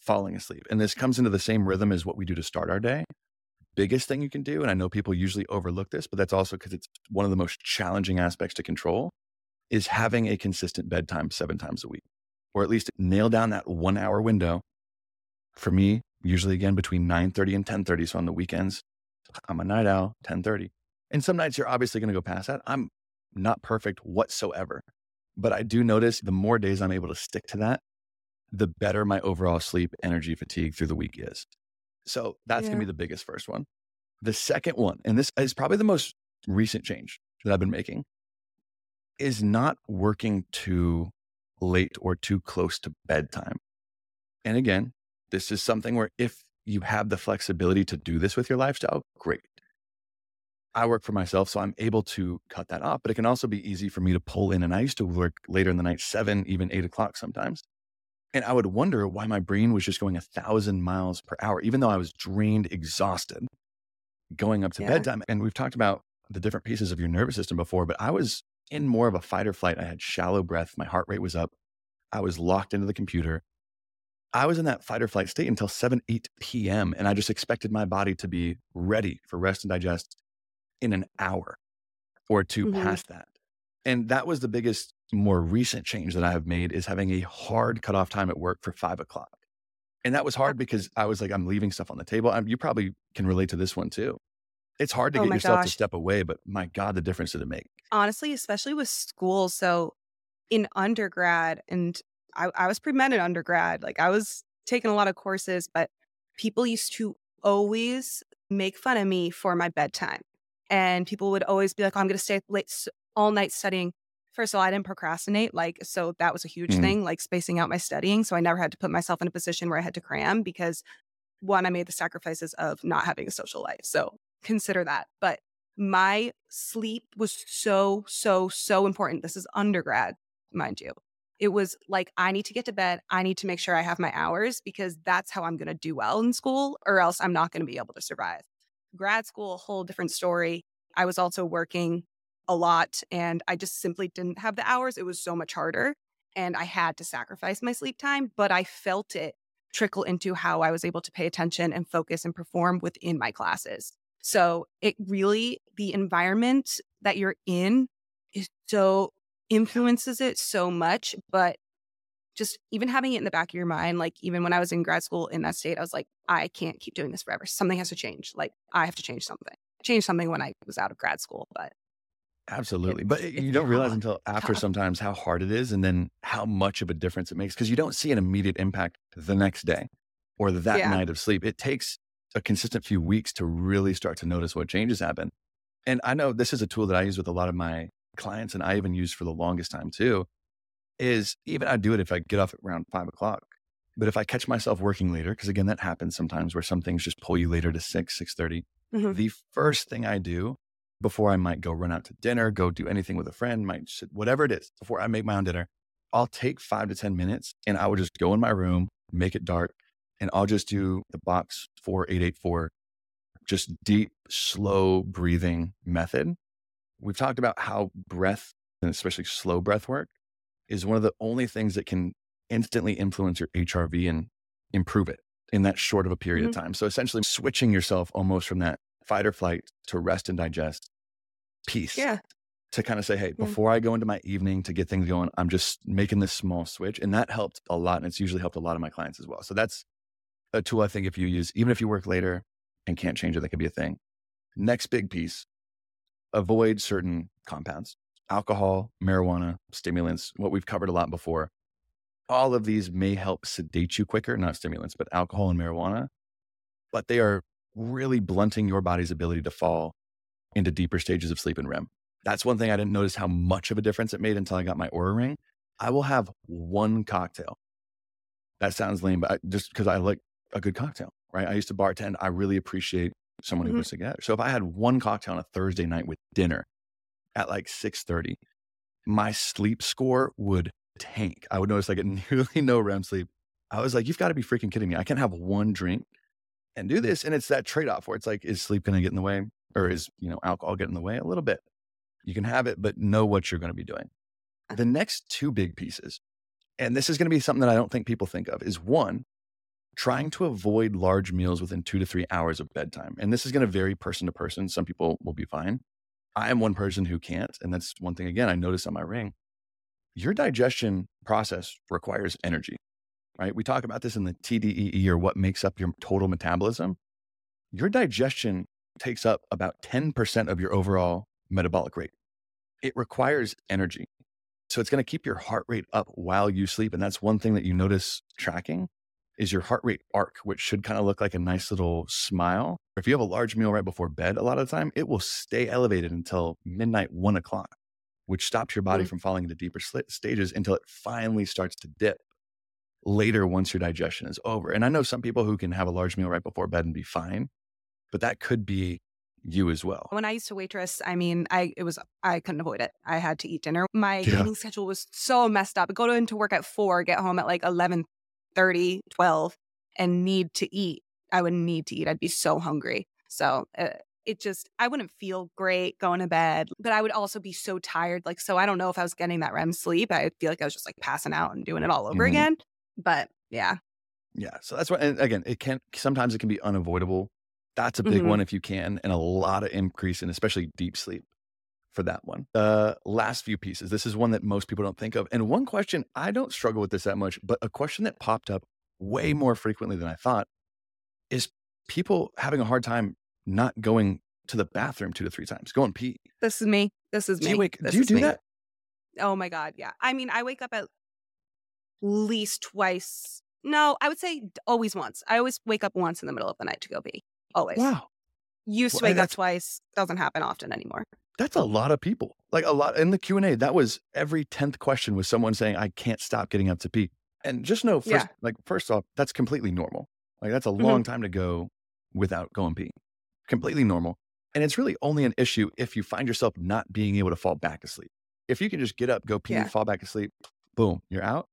Falling asleep. And this comes into the same rhythm as what we do to start our day biggest thing you can do. And I know people usually overlook this, but that's also because it's one of the most challenging aspects to control is having a consistent bedtime seven times a week, or at least nail down that one hour window. For me, usually again between 9:30 and 10:30. So on the weekends, I'm a night owl, 10:30. And some nights you're obviously going to go past that. I'm not perfect whatsoever. But I do notice the more days I'm able to stick to that, the better my overall sleep, energy, fatigue through the week is. So that's yeah. going to be the biggest first one. The second one, and this is probably the most recent change that I've been making, is not working too late or too close to bedtime. And again, this is something where if you have the flexibility to do this with your lifestyle, great. I work for myself, so I'm able to cut that off, but it can also be easy for me to pull in. And I used to work later in the night, seven, even eight o'clock sometimes. And I would wonder why my brain was just going a thousand miles per hour, even though I was drained, exhausted, going up to yeah. bedtime. And we've talked about the different pieces of your nervous system before, but I was in more of a fight or flight. I had shallow breath. My heart rate was up. I was locked into the computer. I was in that fight or flight state until 7, 8 p.m. And I just expected my body to be ready for rest and digest in an hour or 2 mm-hmm. past that. And that was the biggest, more recent change that I have made is having a hard cutoff time at work for five o'clock. And that was hard because I was like, I'm leaving stuff on the table. I'm, you probably can relate to this one too. It's hard to oh get yourself gosh. to step away, but my God, the difference did it make? Honestly, especially with school. So in undergrad, and I, I was pre med in undergrad, like I was taking a lot of courses, but people used to always make fun of me for my bedtime. And people would always be like, oh, I'm going to stay late all night studying. First of all, I didn't procrastinate. Like, so that was a huge mm. thing, like spacing out my studying. So I never had to put myself in a position where I had to cram because one, I made the sacrifices of not having a social life. So consider that. But my sleep was so, so, so important. This is undergrad, mind you. It was like, I need to get to bed. I need to make sure I have my hours because that's how I'm going to do well in school, or else I'm not going to be able to survive. Grad school, a whole different story. I was also working a lot and I just simply didn't have the hours. It was so much harder and I had to sacrifice my sleep time, but I felt it trickle into how I was able to pay attention and focus and perform within my classes. So it really, the environment that you're in is so influences it so much, but just even having it in the back of your mind, like even when I was in grad school in that state, I was like, I can't keep doing this forever. Something has to change. Like I have to change something. Change something when I was out of grad school, but Absolutely. It, but it, you don't realize until after sometimes how hard it is and then how much of a difference it makes because you don't see an immediate impact the next day or that yeah. night of sleep. It takes a consistent few weeks to really start to notice what changes happen. And I know this is a tool that I use with a lot of my clients and I even use for the longest time too, is even I do it if I get off at around five o'clock. But if I catch myself working later, because again, that happens sometimes where some things just pull you later to six, six thirty. Mm-hmm. The first thing I do before I might go run out to dinner, go do anything with a friend, might sit, whatever it is, before I make my own dinner, I'll take five to 10 minutes and I will just go in my room, make it dark, and I'll just do the box 4884, just deep, slow breathing method. We've talked about how breath, and especially slow breath work, is one of the only things that can instantly influence your HRV and improve it in that short of a period mm-hmm. of time. So essentially switching yourself almost from that fight or flight to rest and digest peace. Yeah. To kind of say, hey, yeah. before I go into my evening to get things going, I'm just making this small switch. And that helped a lot. And it's usually helped a lot of my clients as well. So that's a tool I think if you use, even if you work later and can't change it, that could be a thing. Next big piece avoid certain compounds alcohol, marijuana, stimulants, what we've covered a lot before. All of these may help sedate you quicker, not stimulants, but alcohol and marijuana, but they are really blunting your body's ability to fall into deeper stages of sleep and REM. That's one thing I didn't notice how much of a difference it made until I got my Oura ring. I will have one cocktail. That sounds lame, but I, just because I like a good cocktail, right? I used to bartend. I really appreciate someone mm-hmm. who puts together. So if I had one cocktail on a Thursday night with dinner at like 6:30, my sleep score would tank. I would notice I get <laughs> nearly no REM sleep. I was like, you've got to be freaking kidding me. I can't have one drink and do this. And it's that trade off where it's like, is sleep going to get in the way or is, you know, alcohol get in the way a little bit? You can have it, but know what you're going to be doing. The next two big pieces, and this is going to be something that I don't think people think of, is one, trying to avoid large meals within two to three hours of bedtime. And this is going to vary person to person. Some people will be fine. I am one person who can't. And that's one thing, again, I noticed on my ring. Your digestion process requires energy, right? We talk about this in the TDEE or what makes up your total metabolism. Your digestion takes up about 10% of your overall metabolic rate. It requires energy. So it's going to keep your heart rate up while you sleep. And that's one thing that you notice tracking is your heart rate arc, which should kind of look like a nice little smile. If you have a large meal right before bed, a lot of the time it will stay elevated until midnight, one o'clock, which stops your body mm. from falling into deeper stages until it finally starts to dip later once your digestion is over. And I know some people who can have a large meal right before bed and be fine, but that could be you as well. When I used to waitress, I mean, I it was I couldn't avoid it. I had to eat dinner. My yeah. eating schedule was so messed up. I go into work at four, get home at like 11 30, 12, and need to eat. I would need to eat. I'd be so hungry. So uh, it just, I wouldn't feel great going to bed, but I would also be so tired. Like, so I don't know if I was getting that REM sleep. I feel like I was just like passing out and doing it all over mm-hmm. again. But yeah. Yeah. So that's what, and again, it can, sometimes it can be unavoidable. That's a big mm-hmm. one if you can, and a lot of increase in especially deep sleep for that one. The last few pieces. This is one that most people don't think of. And one question, I don't struggle with this that much, but a question that popped up way more frequently than I thought is people having a hard time not going to the bathroom two to three times, going pee. This is me. This is do me. You wake, do you do me. that? Oh my God. Yeah. I mean, I wake up at least twice. No, I would say always once. I always wake up once in the middle of the night to go pee. Always. Wow. Used to wake up twice. Doesn't happen often anymore that's a lot of people like a lot in the q&a that was every 10th question was someone saying i can't stop getting up to pee and just know first yeah. like first off that's completely normal like that's a mm-hmm. long time to go without going pee completely normal and it's really only an issue if you find yourself not being able to fall back asleep if you can just get up go pee yeah. fall back asleep boom you're out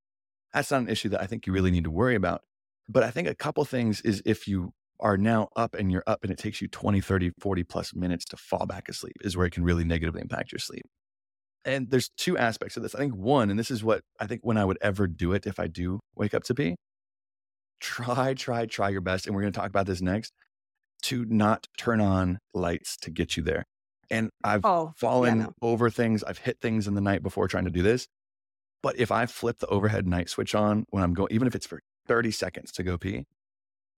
that's not an issue that i think you really need to worry about but i think a couple things is if you are now up and you're up and it takes you 20, 30, 40 plus minutes to fall back asleep is where it can really negatively impact your sleep. And there's two aspects of this. I think one, and this is what I think when I would ever do it if I do wake up to pee, try, try, try your best. And we're going to talk about this next to not turn on lights to get you there. And I've oh, fallen yeah, no. over things, I've hit things in the night before trying to do this. But if I flip the overhead night switch on when I'm going, even if it's for 30 seconds to go pee,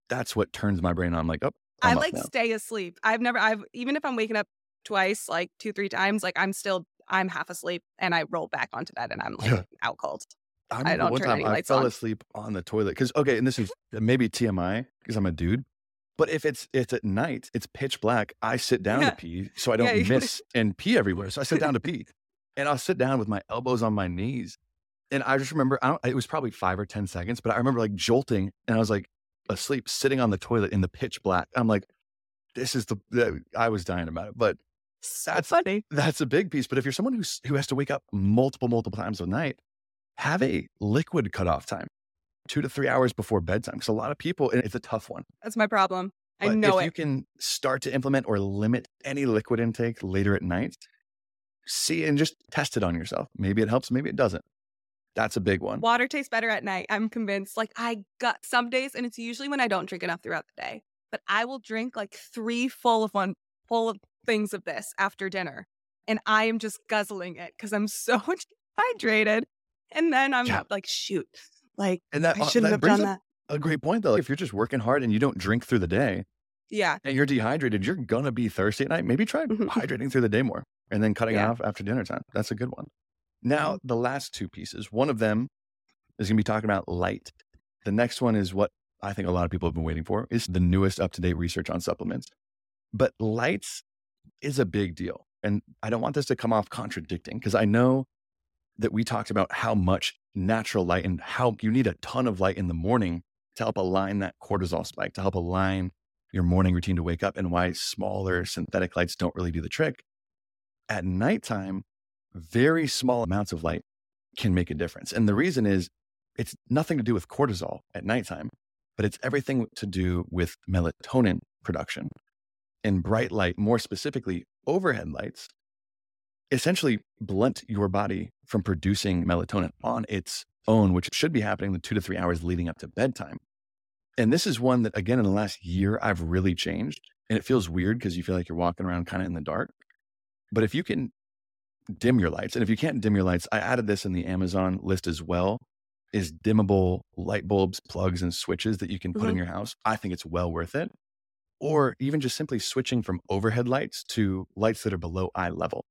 that's what turns my brain on. I'm like, oh, i like stay asleep. I've never, I've, even if I'm waking up twice, like two, three times, like I'm still, I'm half asleep and I roll back onto bed and I'm like yeah. out cold. I, I don't one turn time I fell on. asleep on the toilet because okay, and this is uh, maybe TMI because I'm a dude, but if it's it's at night, it's pitch black. I sit down yeah. to <laughs> pee so I don't yeah, miss <laughs> and pee everywhere. So I sit down to pee, and I'll sit down with my elbows on my knees, and I just remember I don't. It was probably five or ten seconds, but I remember like jolting, and I was like, asleep sitting on the toilet in the pitch black. I'm like, this is the, I was dying about it, but that's funny. That's a big piece. But if you're someone who's, who has to wake up multiple, multiple times a night, have a liquid cutoff time, two to three hours before bedtime. Because a lot of people, and it's a tough one. That's my problem. I know it. if it. you can start to implement or limit any liquid intake later at night, see and just test it on yourself. Maybe it helps, maybe it doesn't. That's a big one. Water tastes better at night. I'm convinced. Like I got some days, and it's usually when I don't drink enough throughout the day. But I will drink like three full of one full of things of this after dinner, and I am just guzzling it because I'm <laughs> so hydrated. And then I'm yeah. like, shoot, like and that, I uh, shouldn't that have done that. A great point though. If you're just working hard and you don't drink through the day, yeah, and you're dehydrated, you're gonna be thirsty at night. Maybe try mm-hmm. hydrating through the day more, and then cutting yeah. off after dinner time. That's a good one. Now, mm-hmm. the last two pieces, one of them is going to be talking about light. The next one is what I think a lot of people have been waiting for is the newest up to date research on supplements. But lights is a big deal. And I don't want this to come off contradicting because I know that we talked about how much natural light and how you need a ton of light in the morning to help align that cortisol spike, to help align your morning routine to wake up, and why smaller synthetic lights don't really do the trick. At nighttime, very small amounts of light can make a difference. And the reason is it's nothing to do with cortisol at nighttime, but it's everything to do with melatonin production. And bright light, more specifically, overhead lights, essentially blunt your body from producing melatonin on its own, which should be happening the two to three hours leading up to bedtime. And this is one that, again, in the last year, I've really changed. And it feels weird because you feel like you're walking around kind of in the dark. But if you can dim your lights, and if you can't dim your lights, I added this in the Amazon list as well, is dimmable light bulbs, plugs, and switches that you can put Mhm. in your house. I think it's well worth it. Or even just simply switching from overhead lights to lights that are below eye level.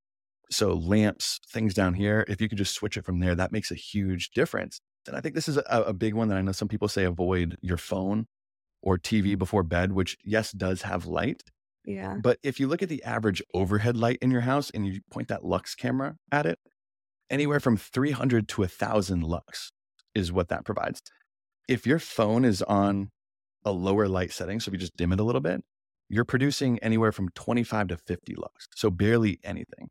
So lamps, things down here, if you could just switch it from there, that makes a huge difference. And I think this is a, a big one that I know some people say avoid your phone or TV before bed, which yes, does have light. Yeah. But if you look at the average overhead light in your house and you point that lux camera at it, anywhere from 300 to 1,000 lux is what that provides. If your phone is on a lower light setting, so if you just dim it a little bit, you're producing anywhere from 25 to 50 lux. So barely anything.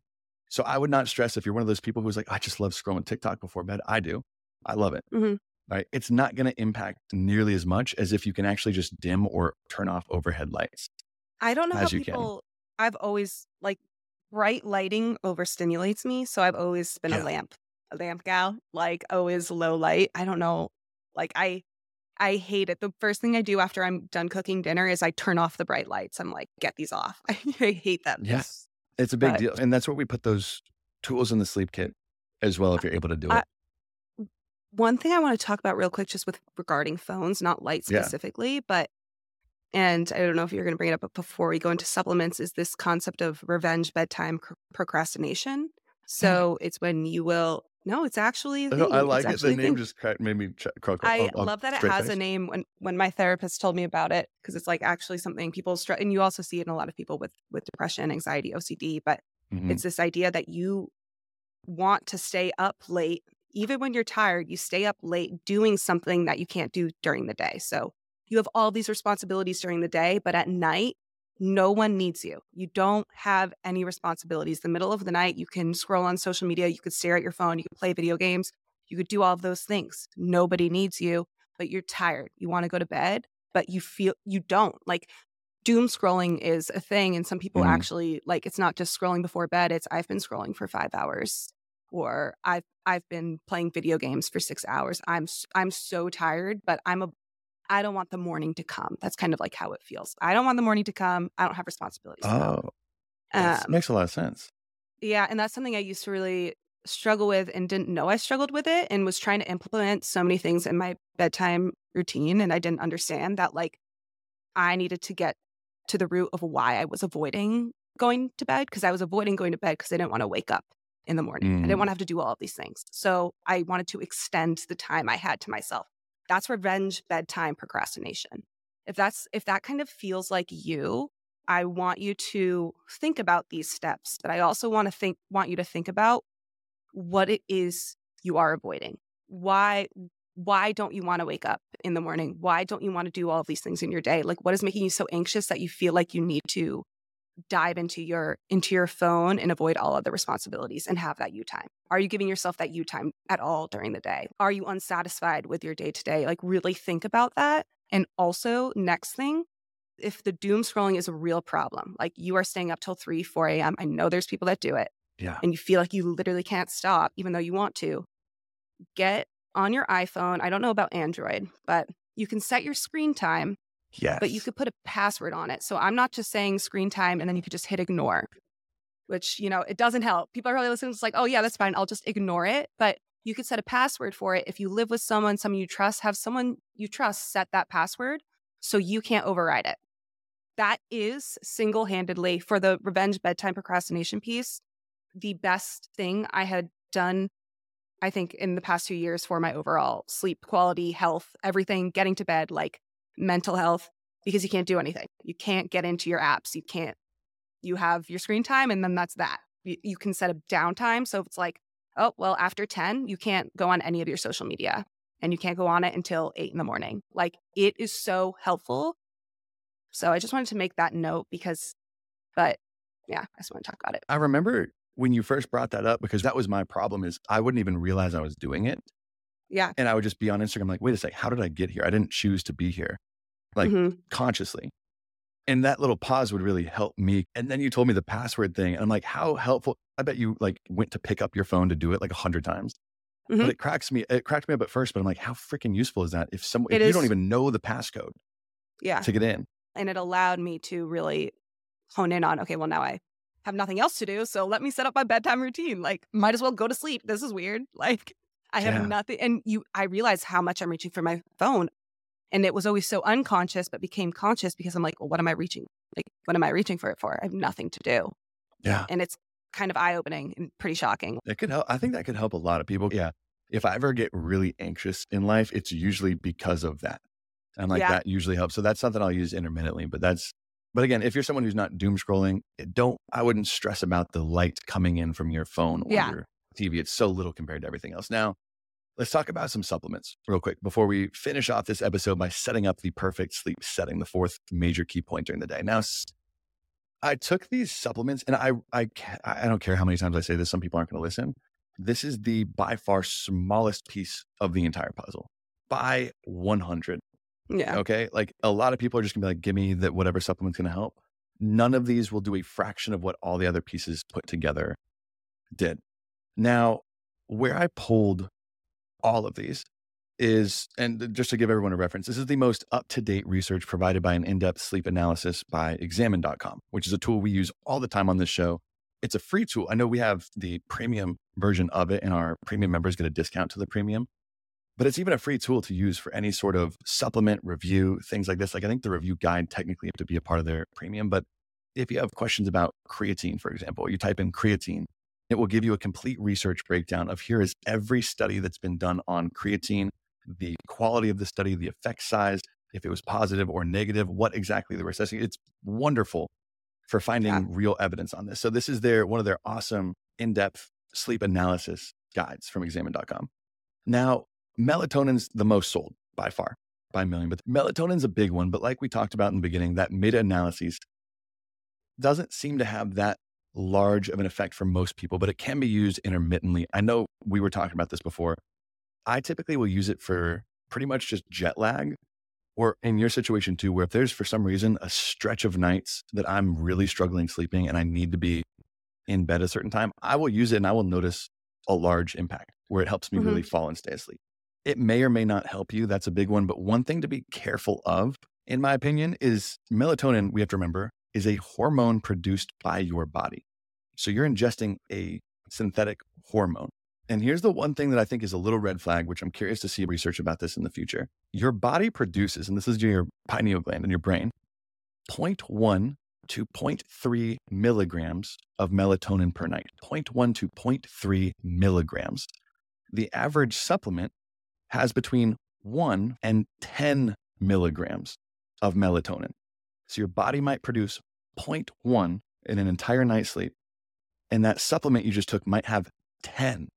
So I would not stress if you're one of those people who's like, I just love scrolling TikTok before bed. I do. I love it. Mhm. Right. It's not going to impact nearly as much as if you can actually just dim or turn off overhead lights. I don't know how you can. people. I've always like bright lighting overstimulates me, so I've always been Yeah. a lamp, a lamp gal. Like always low light. I don't know. Like I, I hate it. The first thing I do after I'm done cooking dinner is I turn off the bright lights. I'm like, get these off. <laughs> I hate them. Yeah. It's a big But- deal. And that's where we put those tools in the sleep kit as well, if uh, you're able to do it. One thing I want to talk about real quick, just with regarding phones, not lights Yeah. specifically, but and I don't know if you're going to bring it up, but before we go into supplements, is this concept of revenge bedtime cr- procrastination. So it's when you will. No, it's actually. a No, thing. I like it. The name just cracked, made me ch-. I I'll- I'll love that it has a name. When when my therapist told me about it, because it's like actually something people struggle, and you also see it in a lot of people with with depression, anxiety, OCD. But Mhm. it's this idea that you want to stay up late, even when you're tired, you stay up late doing something that you can't do during the day. So you have all these responsibilities during the day, but at night, no one needs you. You don't have any responsibilities. The middle of the night, you can scroll on social media, you could stare at your phone, you could play video games, you could do all of those things. Nobody needs you, but you're tired. You want to go to bed, but you feel you don't. Like doom scrolling is a thing and some people Mhm. actually like it's not just scrolling before bed it's i've been scrolling for 5 hours or i've i've been playing video games for 6 hours i'm I'm so tired but i'm a i don't want the morning to come that's kind of like how it feels i don't want the morning to come i don't have responsibilities. Oh, Um, makes a lot of sense. yeah, and that's something I used to really struggle with and didn't know I struggled with it and was trying to implement so many things in my bedtime routine and I didn't understand that like I needed to get to the root of why I was avoiding going to bed because I was avoiding going to bed because I didn't want to wake up in the morning. I Mm. didn't want to have to do all of these things. So I wanted to extend the time I had to myself. That's revenge bedtime procrastination. If that's if that kind of feels like you, I want you to think about these steps, but I also want to think want you to think about what it is you are avoiding. Why why don't you want to wake up in the morning? Why don't you want to do all of these things in your day? Like what is making you so anxious that you feel like you need to dive into your into your phone and avoid all other responsibilities and have that you time? Are you giving yourself that you time at all during the day? Are you unsatisfied with your day to day? Like really think about that. And also, next thing, if the doom scrolling is a real problem, like you are staying up till 3, 4 a.m., I know there's people that do it, Yeah. and you feel like you literally can't stop, even though you want to, get on your iPhone. I don't know about Android, but you can set your screen time, Yes. but you could put a password on it. So I'm not just saying screen time and then you could just hit ignore, which, you know, it doesn't help. People are probably listening, it's like, oh, yeah, that's fine. I'll just ignore it. But you could set a password for it. If you live with someone, someone you trust, have someone you trust set that password so you can't override it. That is single handedly for the revenge bedtime procrastination piece, the best thing I had done, I think, in the past few years for my overall sleep quality, health, everything, getting to bed, like mental health, because you can't do anything. You can't get into your apps. You can't, you have your screen time and then that's that. You, you can set a downtime. So if it's like, oh, well, after 10, you can't go on any of your social media and you can't go on it until eight in the morning. Like it is so helpful. So I just wanted to make that note because, but yeah, I just want to talk about it. I remember when you first brought that up because that was my problem is I wouldn't even realize I was doing it. Yeah. And I would just be on Instagram like, wait a sec, how did I get here? I didn't choose to be here Like- Mhm. consciously. And that little pause would really help me. And then you told me the password thing. And I'm like, how helpful. I bet you like went to pick up your phone to do it like a hundred times. But Mhm. it cracks me. It cracked me up at first, but I'm like, how freaking useful is that? If someone if you don't even know the passcode Yeah. to get in, and it allowed me to really hone in on okay well now i have nothing else to do so let me set up my bedtime routine like might as well go to sleep this is weird <laughs> like i have Yeah. nothing and you i realize how much i'm reaching for my phone and it was always so unconscious but became conscious because i'm like well what am i reaching like what am i reaching for it for i have nothing to do yeah, and it's kind of eye-opening and pretty shocking it could help. I think that could help a lot of people. Yeah. If I ever get really anxious in life, it's usually because of that. And like Yeah. that usually helps. So that's something I'll use intermittently. But that's, but again, if you're someone who's not doom scrolling, it don't, I wouldn't stress about the light coming in from your phone or Yeah. your TV. It's so little compared to everything else. Now, let's talk about some supplements real quick before we finish off this episode by setting up the perfect sleep setting, the fourth major key point during the day. Now, I took these supplements and I, I, I don't care how many times I say this, some people aren't going to listen. This is the by far smallest piece of the entire puzzle by 100. yeah Okay. Like a lot of people are just gonna be like, give me that whatever supplement's gonna help. None of these will do a fraction of what all the other pieces put together did. Now, where I pulled all of these is, and just to give everyone a reference, this is the most up to date research provided by an in depth sleep analysis by examine.com, which is a tool we use all the time on this show. It's a free tool. I know we have the premium version of it, and our premium members get a discount to the premium but it's even a free tool to use for any sort of supplement review, things like this. Like I think the review guide technically have to be a part of their premium, but if you have questions about creatine, for example, you type in creatine, it will give you a complete research breakdown of here is every study that's been done on creatine, the quality of the study, the effect size, if it was positive or negative, what exactly they were assessing. It's wonderful for finding Yeah. real evidence on this. So this is their one of their awesome in-depth sleep analysis guides from examine.com. Now, melatonin's the most sold by far by a million, but melatonin's a big one. But like we talked about in the beginning, that meta analysis doesn't seem to have that large of an effect for most people, but it can be used intermittently. I know we were talking about this before. I typically will use it for pretty much just jet lag, or in your situation too, where if there's for some reason a stretch of nights that I'm really struggling sleeping and I need to be in bed a certain time, I will use it and I will notice a large impact where it helps me really mm-hmm. fall and stay asleep. It may or may not help you. That's a big one. But one thing to be careful of, in my opinion, is melatonin, we have to remember, is a hormone produced by your body. So you're ingesting a synthetic hormone. And here's the one thing that I think is a little red flag, which I'm curious to see research about this in the future. Your body produces, and this is your pineal gland in your brain, 0.1 to 0.3 milligrams of melatonin per night. 0.1 to 0.3 milligrams. The average supplement has between 1 and 10 milligrams of melatonin. So your body might produce 0.1 in an entire night's sleep, and that supplement you just took might have 10.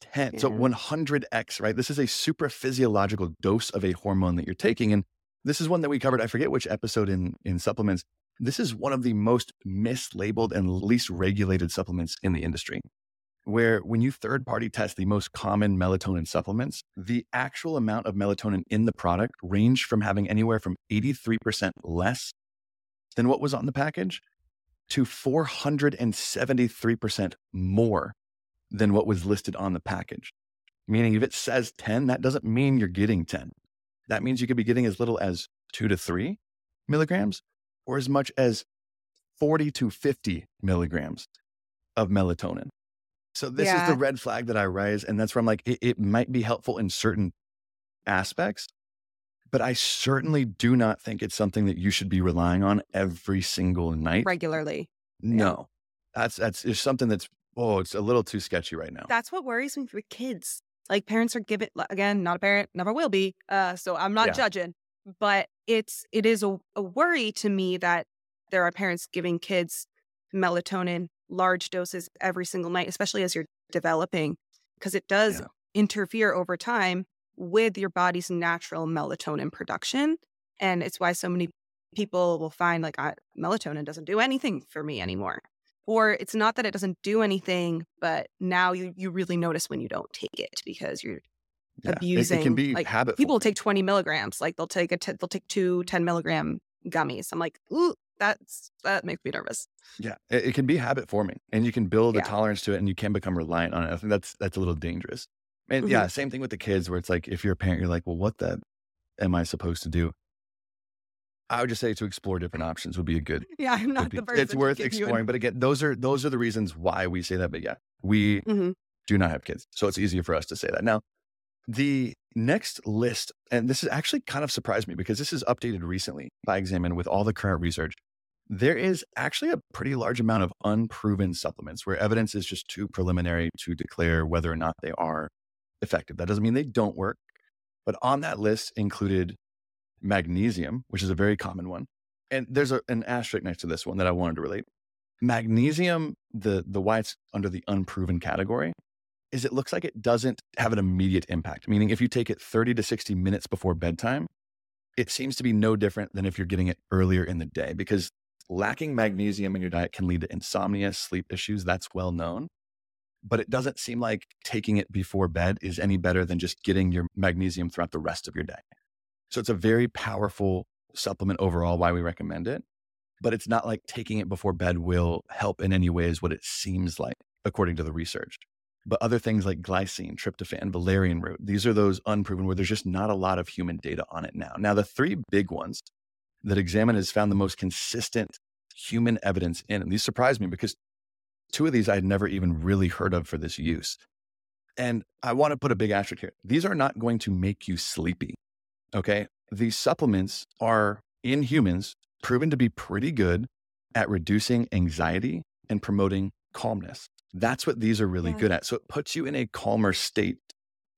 10. So 100x, right? This is a super physiological dose of a hormone that you're taking. And this is one that we covered. I forget which episode in, in supplements. This is one of the most mislabeled and least regulated supplements in the industry. Where when you third party test the most common melatonin supplements, the actual amount of melatonin in the product range from having anywhere from 83% less than what was on the package to 473% more than what was listed on the package. Meaning, if it says 10, that doesn't mean you're getting 10. That means you could be getting as little as two to three milligrams or as much as 40 to 50 milligrams of melatonin. So, this is the red flag that I raise. And that's where I'm like, it, it might be helpful in certain aspects, but I certainly do not think it's something that you should be relying on every single night. regularly No, that's that's it's something that's oh, it's a little too sketchy right now. that's what worries me with kids. Like parents are given again, not a parent, never will be. Uh, so I'm not Yeah. judging, but it's it is a, a worry to me that there are parents giving kids melatonin large doses every single night, especially as you're developing, because it does Yeah. interfere over time with your body's natural melatonin production, and it's why so many people will find like I, melatonin doesn't do anything for me anymore or it's not that it doesn't do anything but now you you really notice when you don't take it because you're Yeah, it- It, can be like, habit. people take 20 milligrams like they'll take a t- they'll take two 10 milligram gummies i'm like ooh that's that makes me nervous. Yeah, it, it can be habit forming, and you can build Yeah. a tolerance to it, and you can become reliant on it. I think that's that's a little dangerous. And Mhm. yeah, same thing with the kids, where it's like if you're a parent, you're like, well, what the am I supposed to do? I would just say to explore different options would be a good. <laughs> Yeah, I'm not be- the person. it's worth to give you exploring. But again, those are those are the reasons why we say that. But yeah, we Mhm. do not have kids, so it's easier for us to say that. Now, the next list, and this is actually kind of surprised me because this is updated recently by Examine with all the current research. There is actually a pretty large amount of unproven supplements where evidence is just too preliminary to declare whether or not they are effective. That doesn't mean they don't work, but on that list included magnesium, which is a very common one. And there's a, an asterisk next to this one that I wanted to relate. Magnesium, the the why it's under the unproven category, is it looks like it doesn't have an immediate impact. Meaning, if you take it 30 to 60 minutes before bedtime, it seems to be no different than if you're getting it earlier in the day because lacking magnesium in your diet can lead to insomnia, sleep issues. That's well known. But it doesn't seem like taking it before bed is any better than just getting your magnesium throughout the rest of your day. So it's a very powerful supplement overall, why we recommend it. But it's not like taking it before bed will help in any way, is what it seems like, according to the research. But other things like glycine, tryptophan, valerian root, these are those unproven where there's just not a lot of human data on it now. Now, the three big ones that Examine has found the most consistent human evidence in, and these surprised me because two of these I had never even really heard of for this use. And I want to put a big asterisk here. These are not going to make you sleepy. Okay. These supplements are in humans proven to be pretty good at reducing anxiety and promoting calmness. That's what these are really Yeah. good at. So it puts you in a calmer state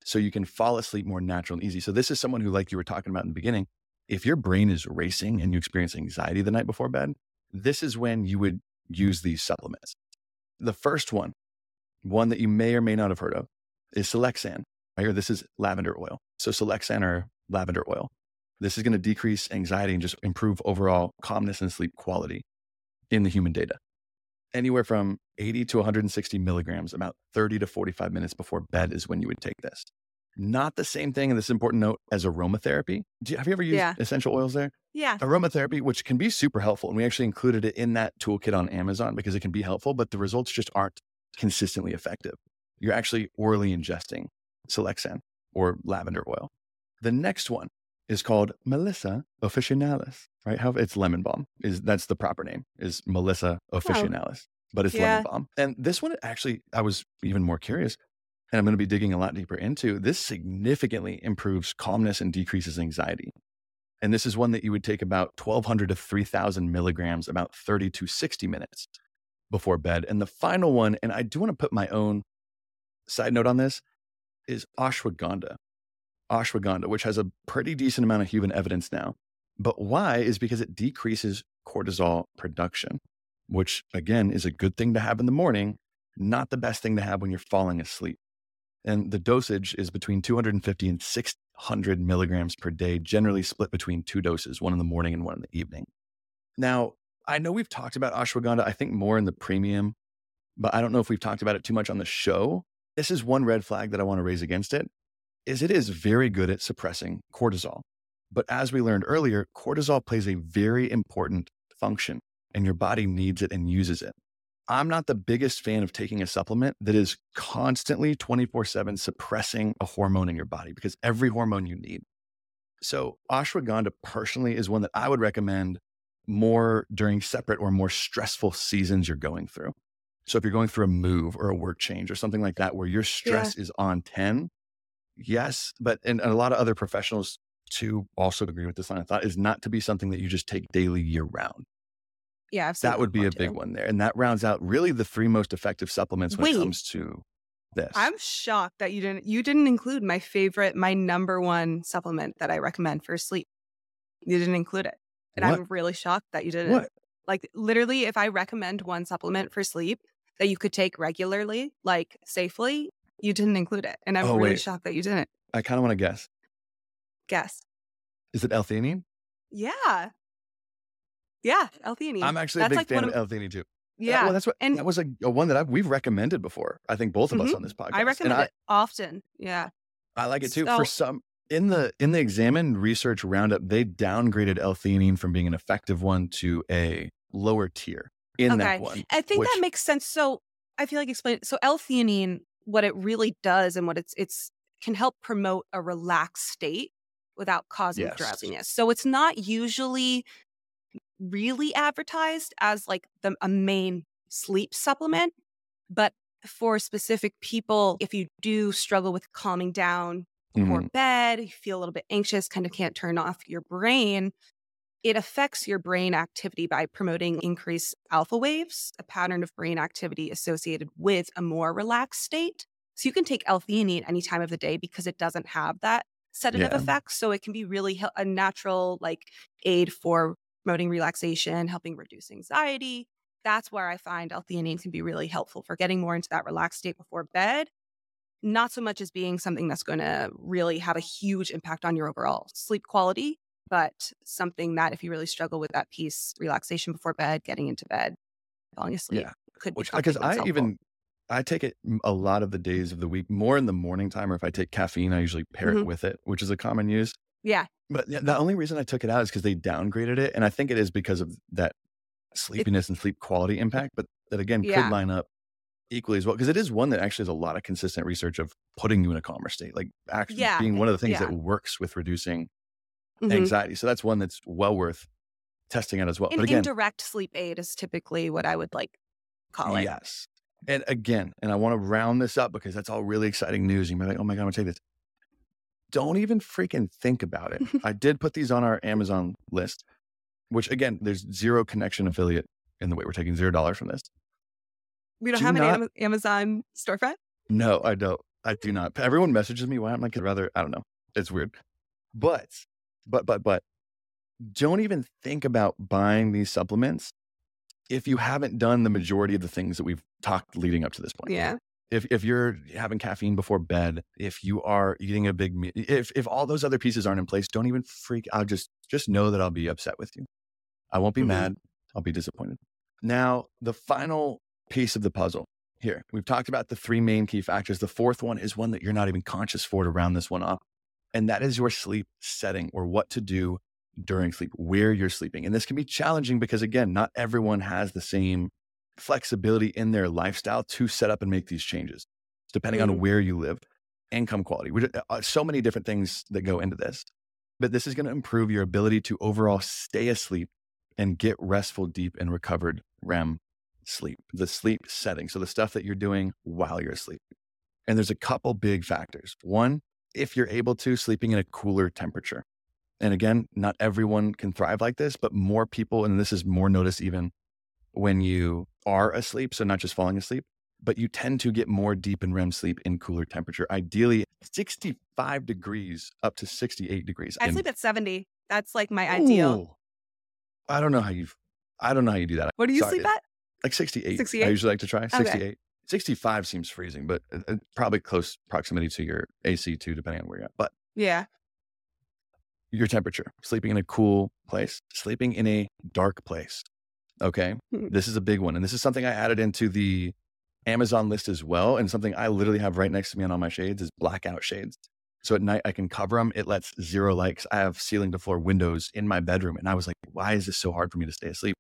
so you can fall asleep more natural and easy. So this is someone who, like you were talking about in the beginning, if your brain is racing and you experience anxiety the night before bed, this is when you would use these supplements. The first one, one that you may or may not have heard of, is Silexan. Right here, this is lavender oil. So Silexan or lavender oil. This is going to decrease anxiety and just improve overall calmness and sleep quality in the human data. Anywhere from 80 to 160 milligrams, about 30 to 45 minutes before bed is when you would take this. Not the same thing, and this is important note, as aromatherapy. Do you, have you ever used Yeah. essential oils there? Yeah. aromatherapy, which can be super helpful. And we actually included it in that toolkit on Amazon because it can be helpful, but the results just aren't consistently effective. You're actually orally ingesting Silexan or lavender oil. The next one is called Melissa officinalis, right? How it's lemon balm is that's the proper name is Melissa oh. officinalis, but it's Yeah. lemon balm. And this one actually, I was even more curious, and I'm going to be digging a lot deeper into. This significantly improves calmness and decreases anxiety. And this is one that you would take about 1200 to 3000 milligrams, about 30 to 60 minutes before bed. And the final one, and I do want to put my own side note on this, is ashwagandha. Ashwagandha, which has a pretty decent amount of human evidence now. But why is because it decreases cortisol production, which again is a good thing to have in the morning, not the best thing to have when you're falling asleep. And the dosage is between 250 and 600 milligrams per day, generally split between two doses, one in the morning and one in the evening. Now, I know we've talked about ashwagandha, I think more in the premium, but I don't know if we've talked about it too much on the show. This is one red flag that I want to raise against it is it is very good at suppressing cortisol. But as we learned earlier, cortisol plays a very important function and your body needs it and uses it. I'm not the biggest fan of taking a supplement that is constantly 24 7 suppressing a hormone in your body because every hormone you need. So, ashwagandha personally is one that I would recommend more during separate or more stressful seasons you're going through. So, if you're going through a move or a work change or something like that where your stress is on 10, yes. But, and, and a lot of other professionals too also agree with this line of thought is not to be something that you just take daily year round Yeah. That would be a big too. one there. And that rounds out really the three most effective supplements when Wait. it comes to this. I'm shocked that you didn't you didn't include my favorite, my number one supplement that I recommend for sleep. You didn't include it. And What? I'm really shocked that you didn't. what? Like literally, if I recommend one supplement for sleep that you could take regularly, like safely, you didn't include it. And I'm Oh, really wait. shocked that you didn't. I kind of want to guess. Guess. Is it L-theanine? Yeah. Yeah, L-theanine. I'm actually a big like fan of of- L-theanine too. That- Yeah. well, that's what and- that was a, a one that I've, we've recommended before. I think both of us Mhm. on this podcast. I recommend and I, it often. Yeah. I like it too. So- For some, in the in the examined research roundup, they downgraded L-theanine from being an effective one to a lower tier in Okay. that one. I think which- that makes sense. So I feel like explain so L-theanine, what it really does and what it's it's can help promote a relaxed state without causing Yes. drowsiness. So it's not usually really advertised as like the a main sleep supplement, but for specific people, if you do struggle with calming down before Mhm. bed, you feel a little bit anxious, kind of can't turn off your brain, it affects your brain activity by promoting increased alpha waves, a pattern of brain activity associated with a more relaxed state. So you can take L-theanine any time of the day because it doesn't have that sedative Yeah. effect. So it can be really a natural like aid for promoting relaxation, helping reduce anxiety. That's where I find L-theanine can be really helpful for getting more into that relaxed state before bed. Not so much as being something that's going to really have a huge impact on your overall sleep quality, but something that if you really struggle with that piece, relaxation before bed, getting into bed, falling asleep, Yeah. could be which because I helpful. even I take it a lot of the days of the week, more in the morning time, or if I take caffeine, I usually pair it Mhm. with it, which is a common use. yeah, But the only reason I took it out is because they downgraded it, and I think it is because of that sleepiness and sleep quality impact. But that again Yeah. could line up equally as well because it is one that actually has a lot of consistent research of putting you in a calmer state, like actually Yeah, being one of the things yeah. that works with reducing Mhm. anxiety. So that's one that's well worth testing out as well. An but again, indirect sleep aid is typically what I would like call it. Yes. And again, and I want to round this up because that's all really exciting news. You might be like, oh my God, I'm going to take this. Don't even freaking think about it. <laughs> I did put these on our Amazon list, which again, there's zero connection affiliate in the way we're taking zero dollars from this. We don't Do have an not- Ama- Amazon storefront. No, I don't. I do not. Everyone messages me why I'm like, I'd rather, I don't know. It's weird. But, but, but, but don't even think about buying these supplements if you haven't done the majority of the things that we've talked leading up to this point. Yeah. If if you're having caffeine before bed, if you are eating a big meal, if if all those other pieces aren't in place, don't even freak. I'll just just know that I'll be upset with you. I won't be Mhm. mad. I'll be disappointed. Now, the final piece of the puzzle here. We've talked about the three main key factors. The fourth one is one that you're not even conscious for to round this one off. And that is your sleep setting or what to do during sleep, where you're sleeping. And this can be challenging because, again, not everyone has the same flexibility in their lifestyle to set up and make these changes, depending on Mhm. where you live, income quality, which are so many different things that go into this. But this is going to improve your ability to overall stay asleep and get restful, deep, and recovered REM sleep, the sleep setting. So the stuff that you're doing while you're asleep. And there's a couple big factors. One, if you're able to, sleeping in a cooler temperature. And again, not everyone can thrive like this, but more people, and this is more noticed even when you are asleep, so not just falling asleep, but you tend to get more deep and REM sleep in cooler temperature, ideally 65 degrees up to 68 degrees. I And- sleep at 70. That's like my ideal. Ooh. I don't know how you I don't know how you do that. What do you Sorry, sleep at? Like 68. 68? I usually like to try Okay. 68. 65 seems freezing, but uh, uh, probably close proximity to your AC too, depending on where you're at. But Yeah. your temperature, sleeping in a cool place, sleeping in a dark place. Okay. Hmm. This is a big one. And this is something I added into the Amazon list as well. And something I literally have right next to me on all my shades is blackout shades. So at night I can cover them. It lets zero lights. I have ceiling to floor windows in my bedroom. And I was like, why is this so hard for me to stay asleep?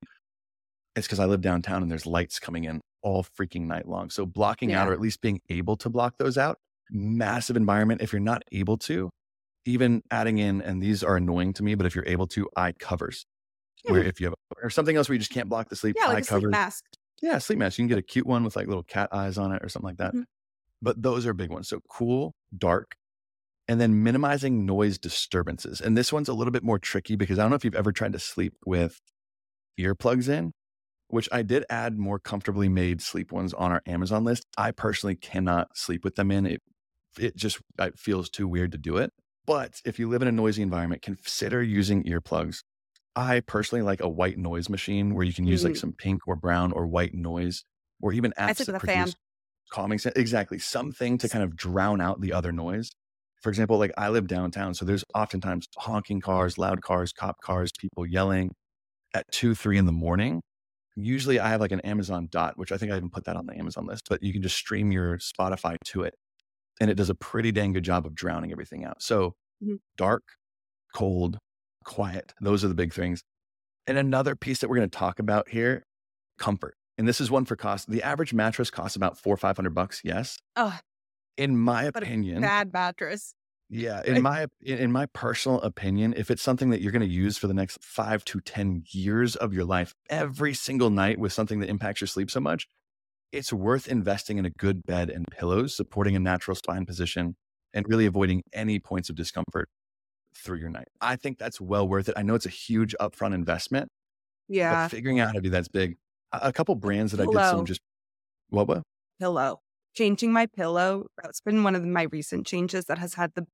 It's because I live downtown and there's lights coming in all freaking night long. So blocking out or at least being able to block those out, massive environment. If you're not able to, even adding in, and these are annoying to me, but if you're able to, eye covers. Where if you have, or something else where you just can't block the sleep, Yeah, eye like a sleep mask. Yeah, sleep mask. You can get a cute one with like little cat eyes on it or something like that. Mhm. But those are big ones. So cool, dark, and then minimizing noise disturbances. And this one's a little bit more tricky because I don't know if you've ever tried to sleep with earplugs in, which I did add more comfortably made sleep ones on our Amazon list. I personally cannot sleep with them in. It it just it feels too weird to do it. But if you live in a noisy environment, consider using earplugs. I personally like a white noise machine where you can use like Mhm. some pink or brown or white noise, or even apps that with a fan. produce calming sound. Exactly, something to kind of drown out the other noise. For example, like I live downtown, so there's oftentimes honking cars, loud cars, cop cars, people yelling at two, three in the morning. Usually, I have like an Amazon Dot, which I think I even put that on the Amazon list, but you can just stream your Spotify to it, and it does a pretty dang good job of drowning everything out. So Mhm. dark, cold, quiet. Those are the big things. And another piece that we're going to talk about here comfort. And this is one for cost. The average mattress costs about four or 500 bucks. Yes. Oh, In my opinion, bad mattress. yeah, in <laughs> my in in my personal opinion, if it's something that you're going to use for the next 5 to 10 years of your life every single night with something that impacts your sleep so much, it's worth investing in a good bed and pillows, supporting a natural spine position and really avoiding any points of discomfort through your night. I think that's well worth it. I know it's a huge upfront investment, Yeah. but figuring out how to do that's big. A, a couple uh, brands that I did some just what what? pillow. Changing my pillow. That's been one of my recent changes that has had the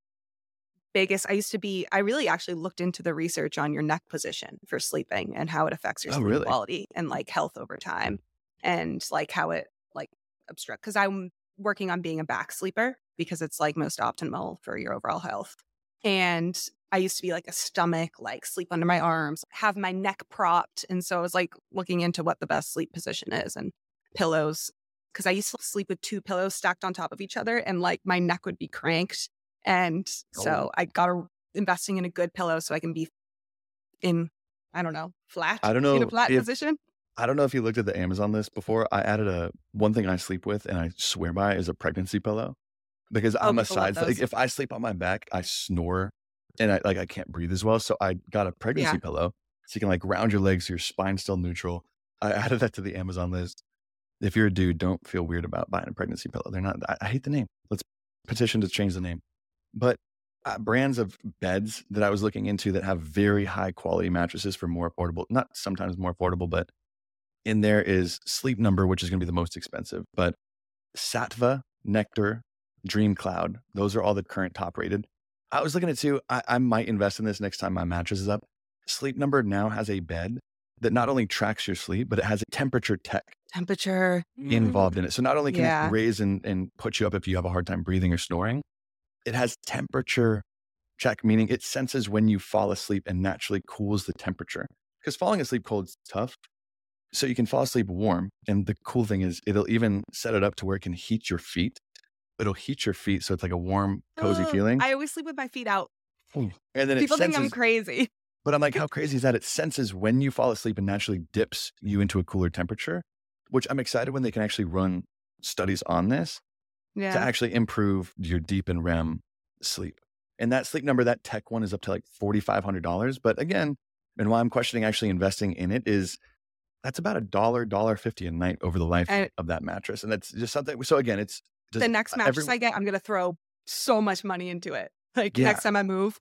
biggest. I used to be, I really actually looked into the research on your neck position for sleeping and how it affects your Oh, sleep really? quality and like health over time and like how it like obstruct. Cause I'm working on being a back sleeper because it's like most optimal for your overall health. And I used to be like a stomach, like sleep under my arms, have my neck propped. And so I was like looking into what the best sleep position is and pillows because I used to sleep with two pillows stacked on top of each other and like my neck would be cranked. And oh. so Oh. I got a, investing in a good pillow so I can be in, I don't know, flat, I don't know. in a flat if- position. I don't know if you looked at the Amazon list before. I added a one thing I sleep with and I swear by is a pregnancy pillow because Oh, I'm a side like if I sleep on my back, I snore and I like I can't breathe as well. So I got a pregnancy Yeah. pillow so you can like round your legs so your spine's still neutral. I added that to the Amazon list. If you're a dude, don't feel weird about buying a pregnancy pillow. They're not. I, I hate the name. Let's petition to change the name. But uh, brands of beds that I was looking into that have very high quality mattresses for more affordable, not sometimes more affordable, but in there is Sleep Number, which is going to be the most expensive, but Saatva, Nectar, Dream Cloud, those are all the current top rated. I was looking at two. I, I might invest in this next time my mattress is up. Sleep Number now has a bed that not only tracks your sleep, but it has a temperature tech Temperature involved in mm. it. So not only can Yeah. it raise and, and put you up if you have a hard time breathing or snoring, it has temperature check, meaning it senses when you fall asleep and naturally cools the temperature. Because falling asleep cold is tough. So you can fall asleep warm. And the cool thing is it'll even set it up to where it can heat your feet. It'll heat your feet so it's like a warm, cozy Ugh, feeling. I always sleep with my feet out. and then it senses. People think I'm crazy. <laughs> but I'm like, how crazy is that? It senses when you fall asleep and naturally dips you into a cooler temperature, which I'm excited when they can actually run studies on this Yeah. to actually improve your deep and REM sleep. And that sleep number, that tech one is up to like $4,500. But again, and why I'm questioning actually investing in it is that's about a dollar, dollar fifty a night over the life And- of that mattress. And that's just something. So again, it's does the next mattress everyone- I get, I'm gonna throw so much money into it. Like Yeah. next time I move,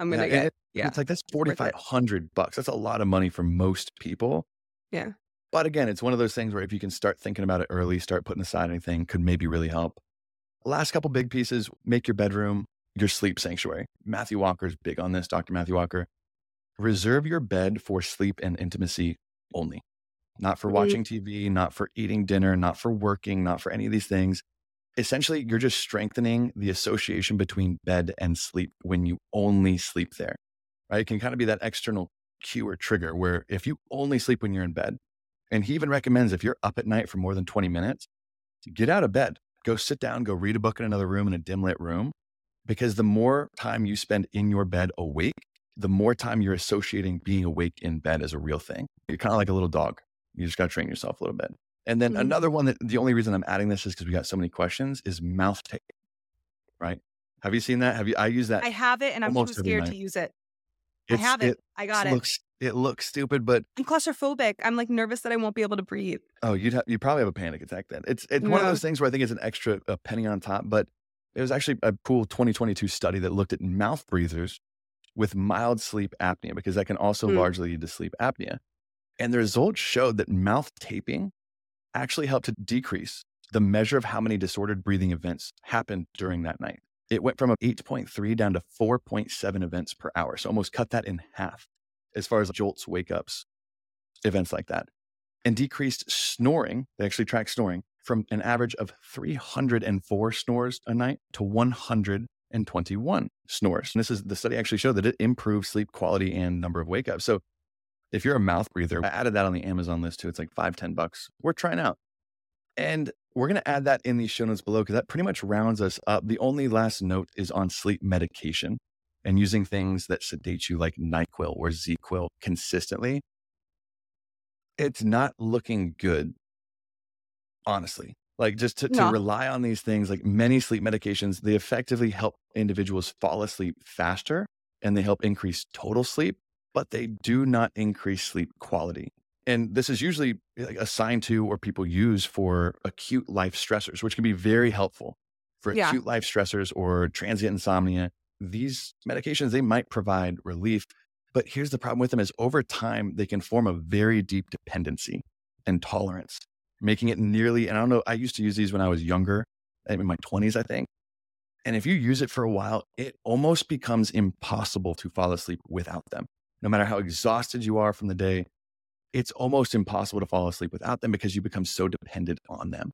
I'm gonna and get it- yeah. It's like that's 4,500 bucks. That's a lot of money for most people. Yeah. But again, it's one of those things where if you can start thinking about it early, start putting aside anything, could maybe really help. Last couple big pieces make your bedroom your sleep sanctuary. Matthew Walker's big on this, Dr. Matthew Walker. Reserve your bed for sleep and intimacy only, not for watching TV, not for eating dinner, not for working, not for any of these things. Essentially, you're just strengthening the association between bed and sleep when you only sleep there, right? It can kind of be that external cue or trigger where if you only sleep when you're in bed, and he even recommends if you're up at night for more than 20 minutes, get out of bed, go sit down, go read a book in another room in a dim lit room. Because the more time you spend in your bed awake, the more time you're associating being awake in bed as a real thing. You're kind of like a little dog. You just got to train yourself a little bit. And then Mhm. another one that the only reason I'm adding this is because we got so many questions is mouth tape, right? Have you seen that? Have you? I use that. I have it and I'm too scared to use it. It's- I have it. I got it. looks, it looks stupid, but I'm claustrophobic. I'm like nervous that I won't be able to breathe. Oh, you'd have you probably have a panic attack then. It's it's one of those things where I think it's an extra a penny on top, but it was actually a cool 2022 study that looked at mouth breathers with mild sleep apnea because that can also Hmm. largely lead to sleep apnea. And the results showed that mouth taping actually helped to decrease the measure of how many disordered breathing events happened during that night. It went from 8.3 down to 4.7 events per hour. So almost cut that in half as far as jolts, wake ups, events like that and decreased snoring. They actually track snoring from an average of 304 snores a night to 121 snores. And this is the study actually showed that it improved sleep quality and number of wake ups. So if you're a mouth breather, I added that on the Amazon list too. It's like five, 10 bucks. We're trying out. And we're going to add that in these show notes below because that pretty much rounds us up. The only last note is on sleep medication. and using things that sedate you like NyQuil or ZzzQuil consistently, it's not looking good, honestly. Like just to, No. to rely on these things, like many sleep medications, they effectively help individuals fall asleep faster and they help increase total sleep, but they do not increase sleep quality. And this is usually assigned to or people use for acute life stressors, which can be very helpful for Yeah. acute life stressors or transient insomnia. These medications, they might provide relief, but here's the problem with them is over time, they can form a very deep dependency and tolerance, making it nearly, and I don't know, I used to use these when I was younger, in my 20s, I think. And if you use it for a while, it almost becomes impossible to fall asleep without them. No matter how exhausted you are from the day, it's almost impossible to fall asleep without them because you become so dependent on them.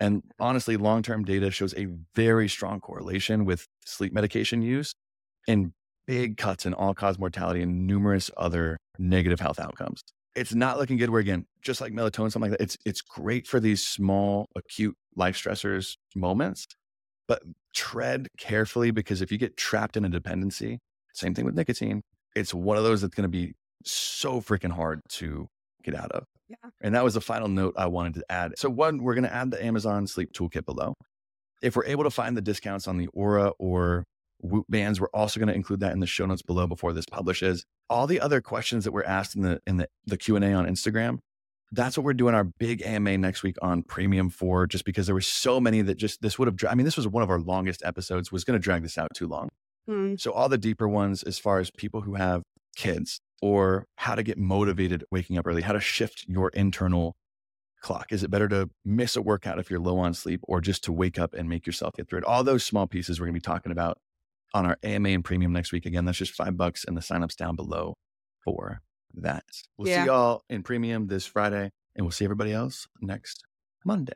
And honestly, long term data shows a very strong correlation with sleep medication use and big cuts in all cause mortality and numerous other negative health outcomes. It's not looking good where, again, just like melatonin, something like that, it's, it's great for these small acute life stressors moments, but tread carefully because if you get trapped in a dependency, same thing with nicotine, it's one of those that's going to be so freaking hard to get out of. Yeah. And that was the final note I wanted to add. So, one, we're going to add the Amazon Sleep Toolkit below. If we're able to find the discounts on the Oura or Whoop bands, we're also going to include that in the show notes below before this publishes. All the other questions that were asked in the in the, the Q and A on Instagram, that's what we're doing our big AMA next week on Premium for. Just because there were so many that just this would have. I mean, this was one of our longest episodes. Was going to drag this out too long. Hmm. So all the deeper ones, as far as people who have kids or how to get motivated waking up early, how to shift your internal clock. Is it better to miss a workout if you're low on sleep or just to wake up and make yourself get through it? All those small pieces we're going to be talking about on our AMA and premium next week. Again, that's just five bucks and the signups down below for that. We'll Yeah. see y'all in premium this Friday and we'll see everybody else next Monday.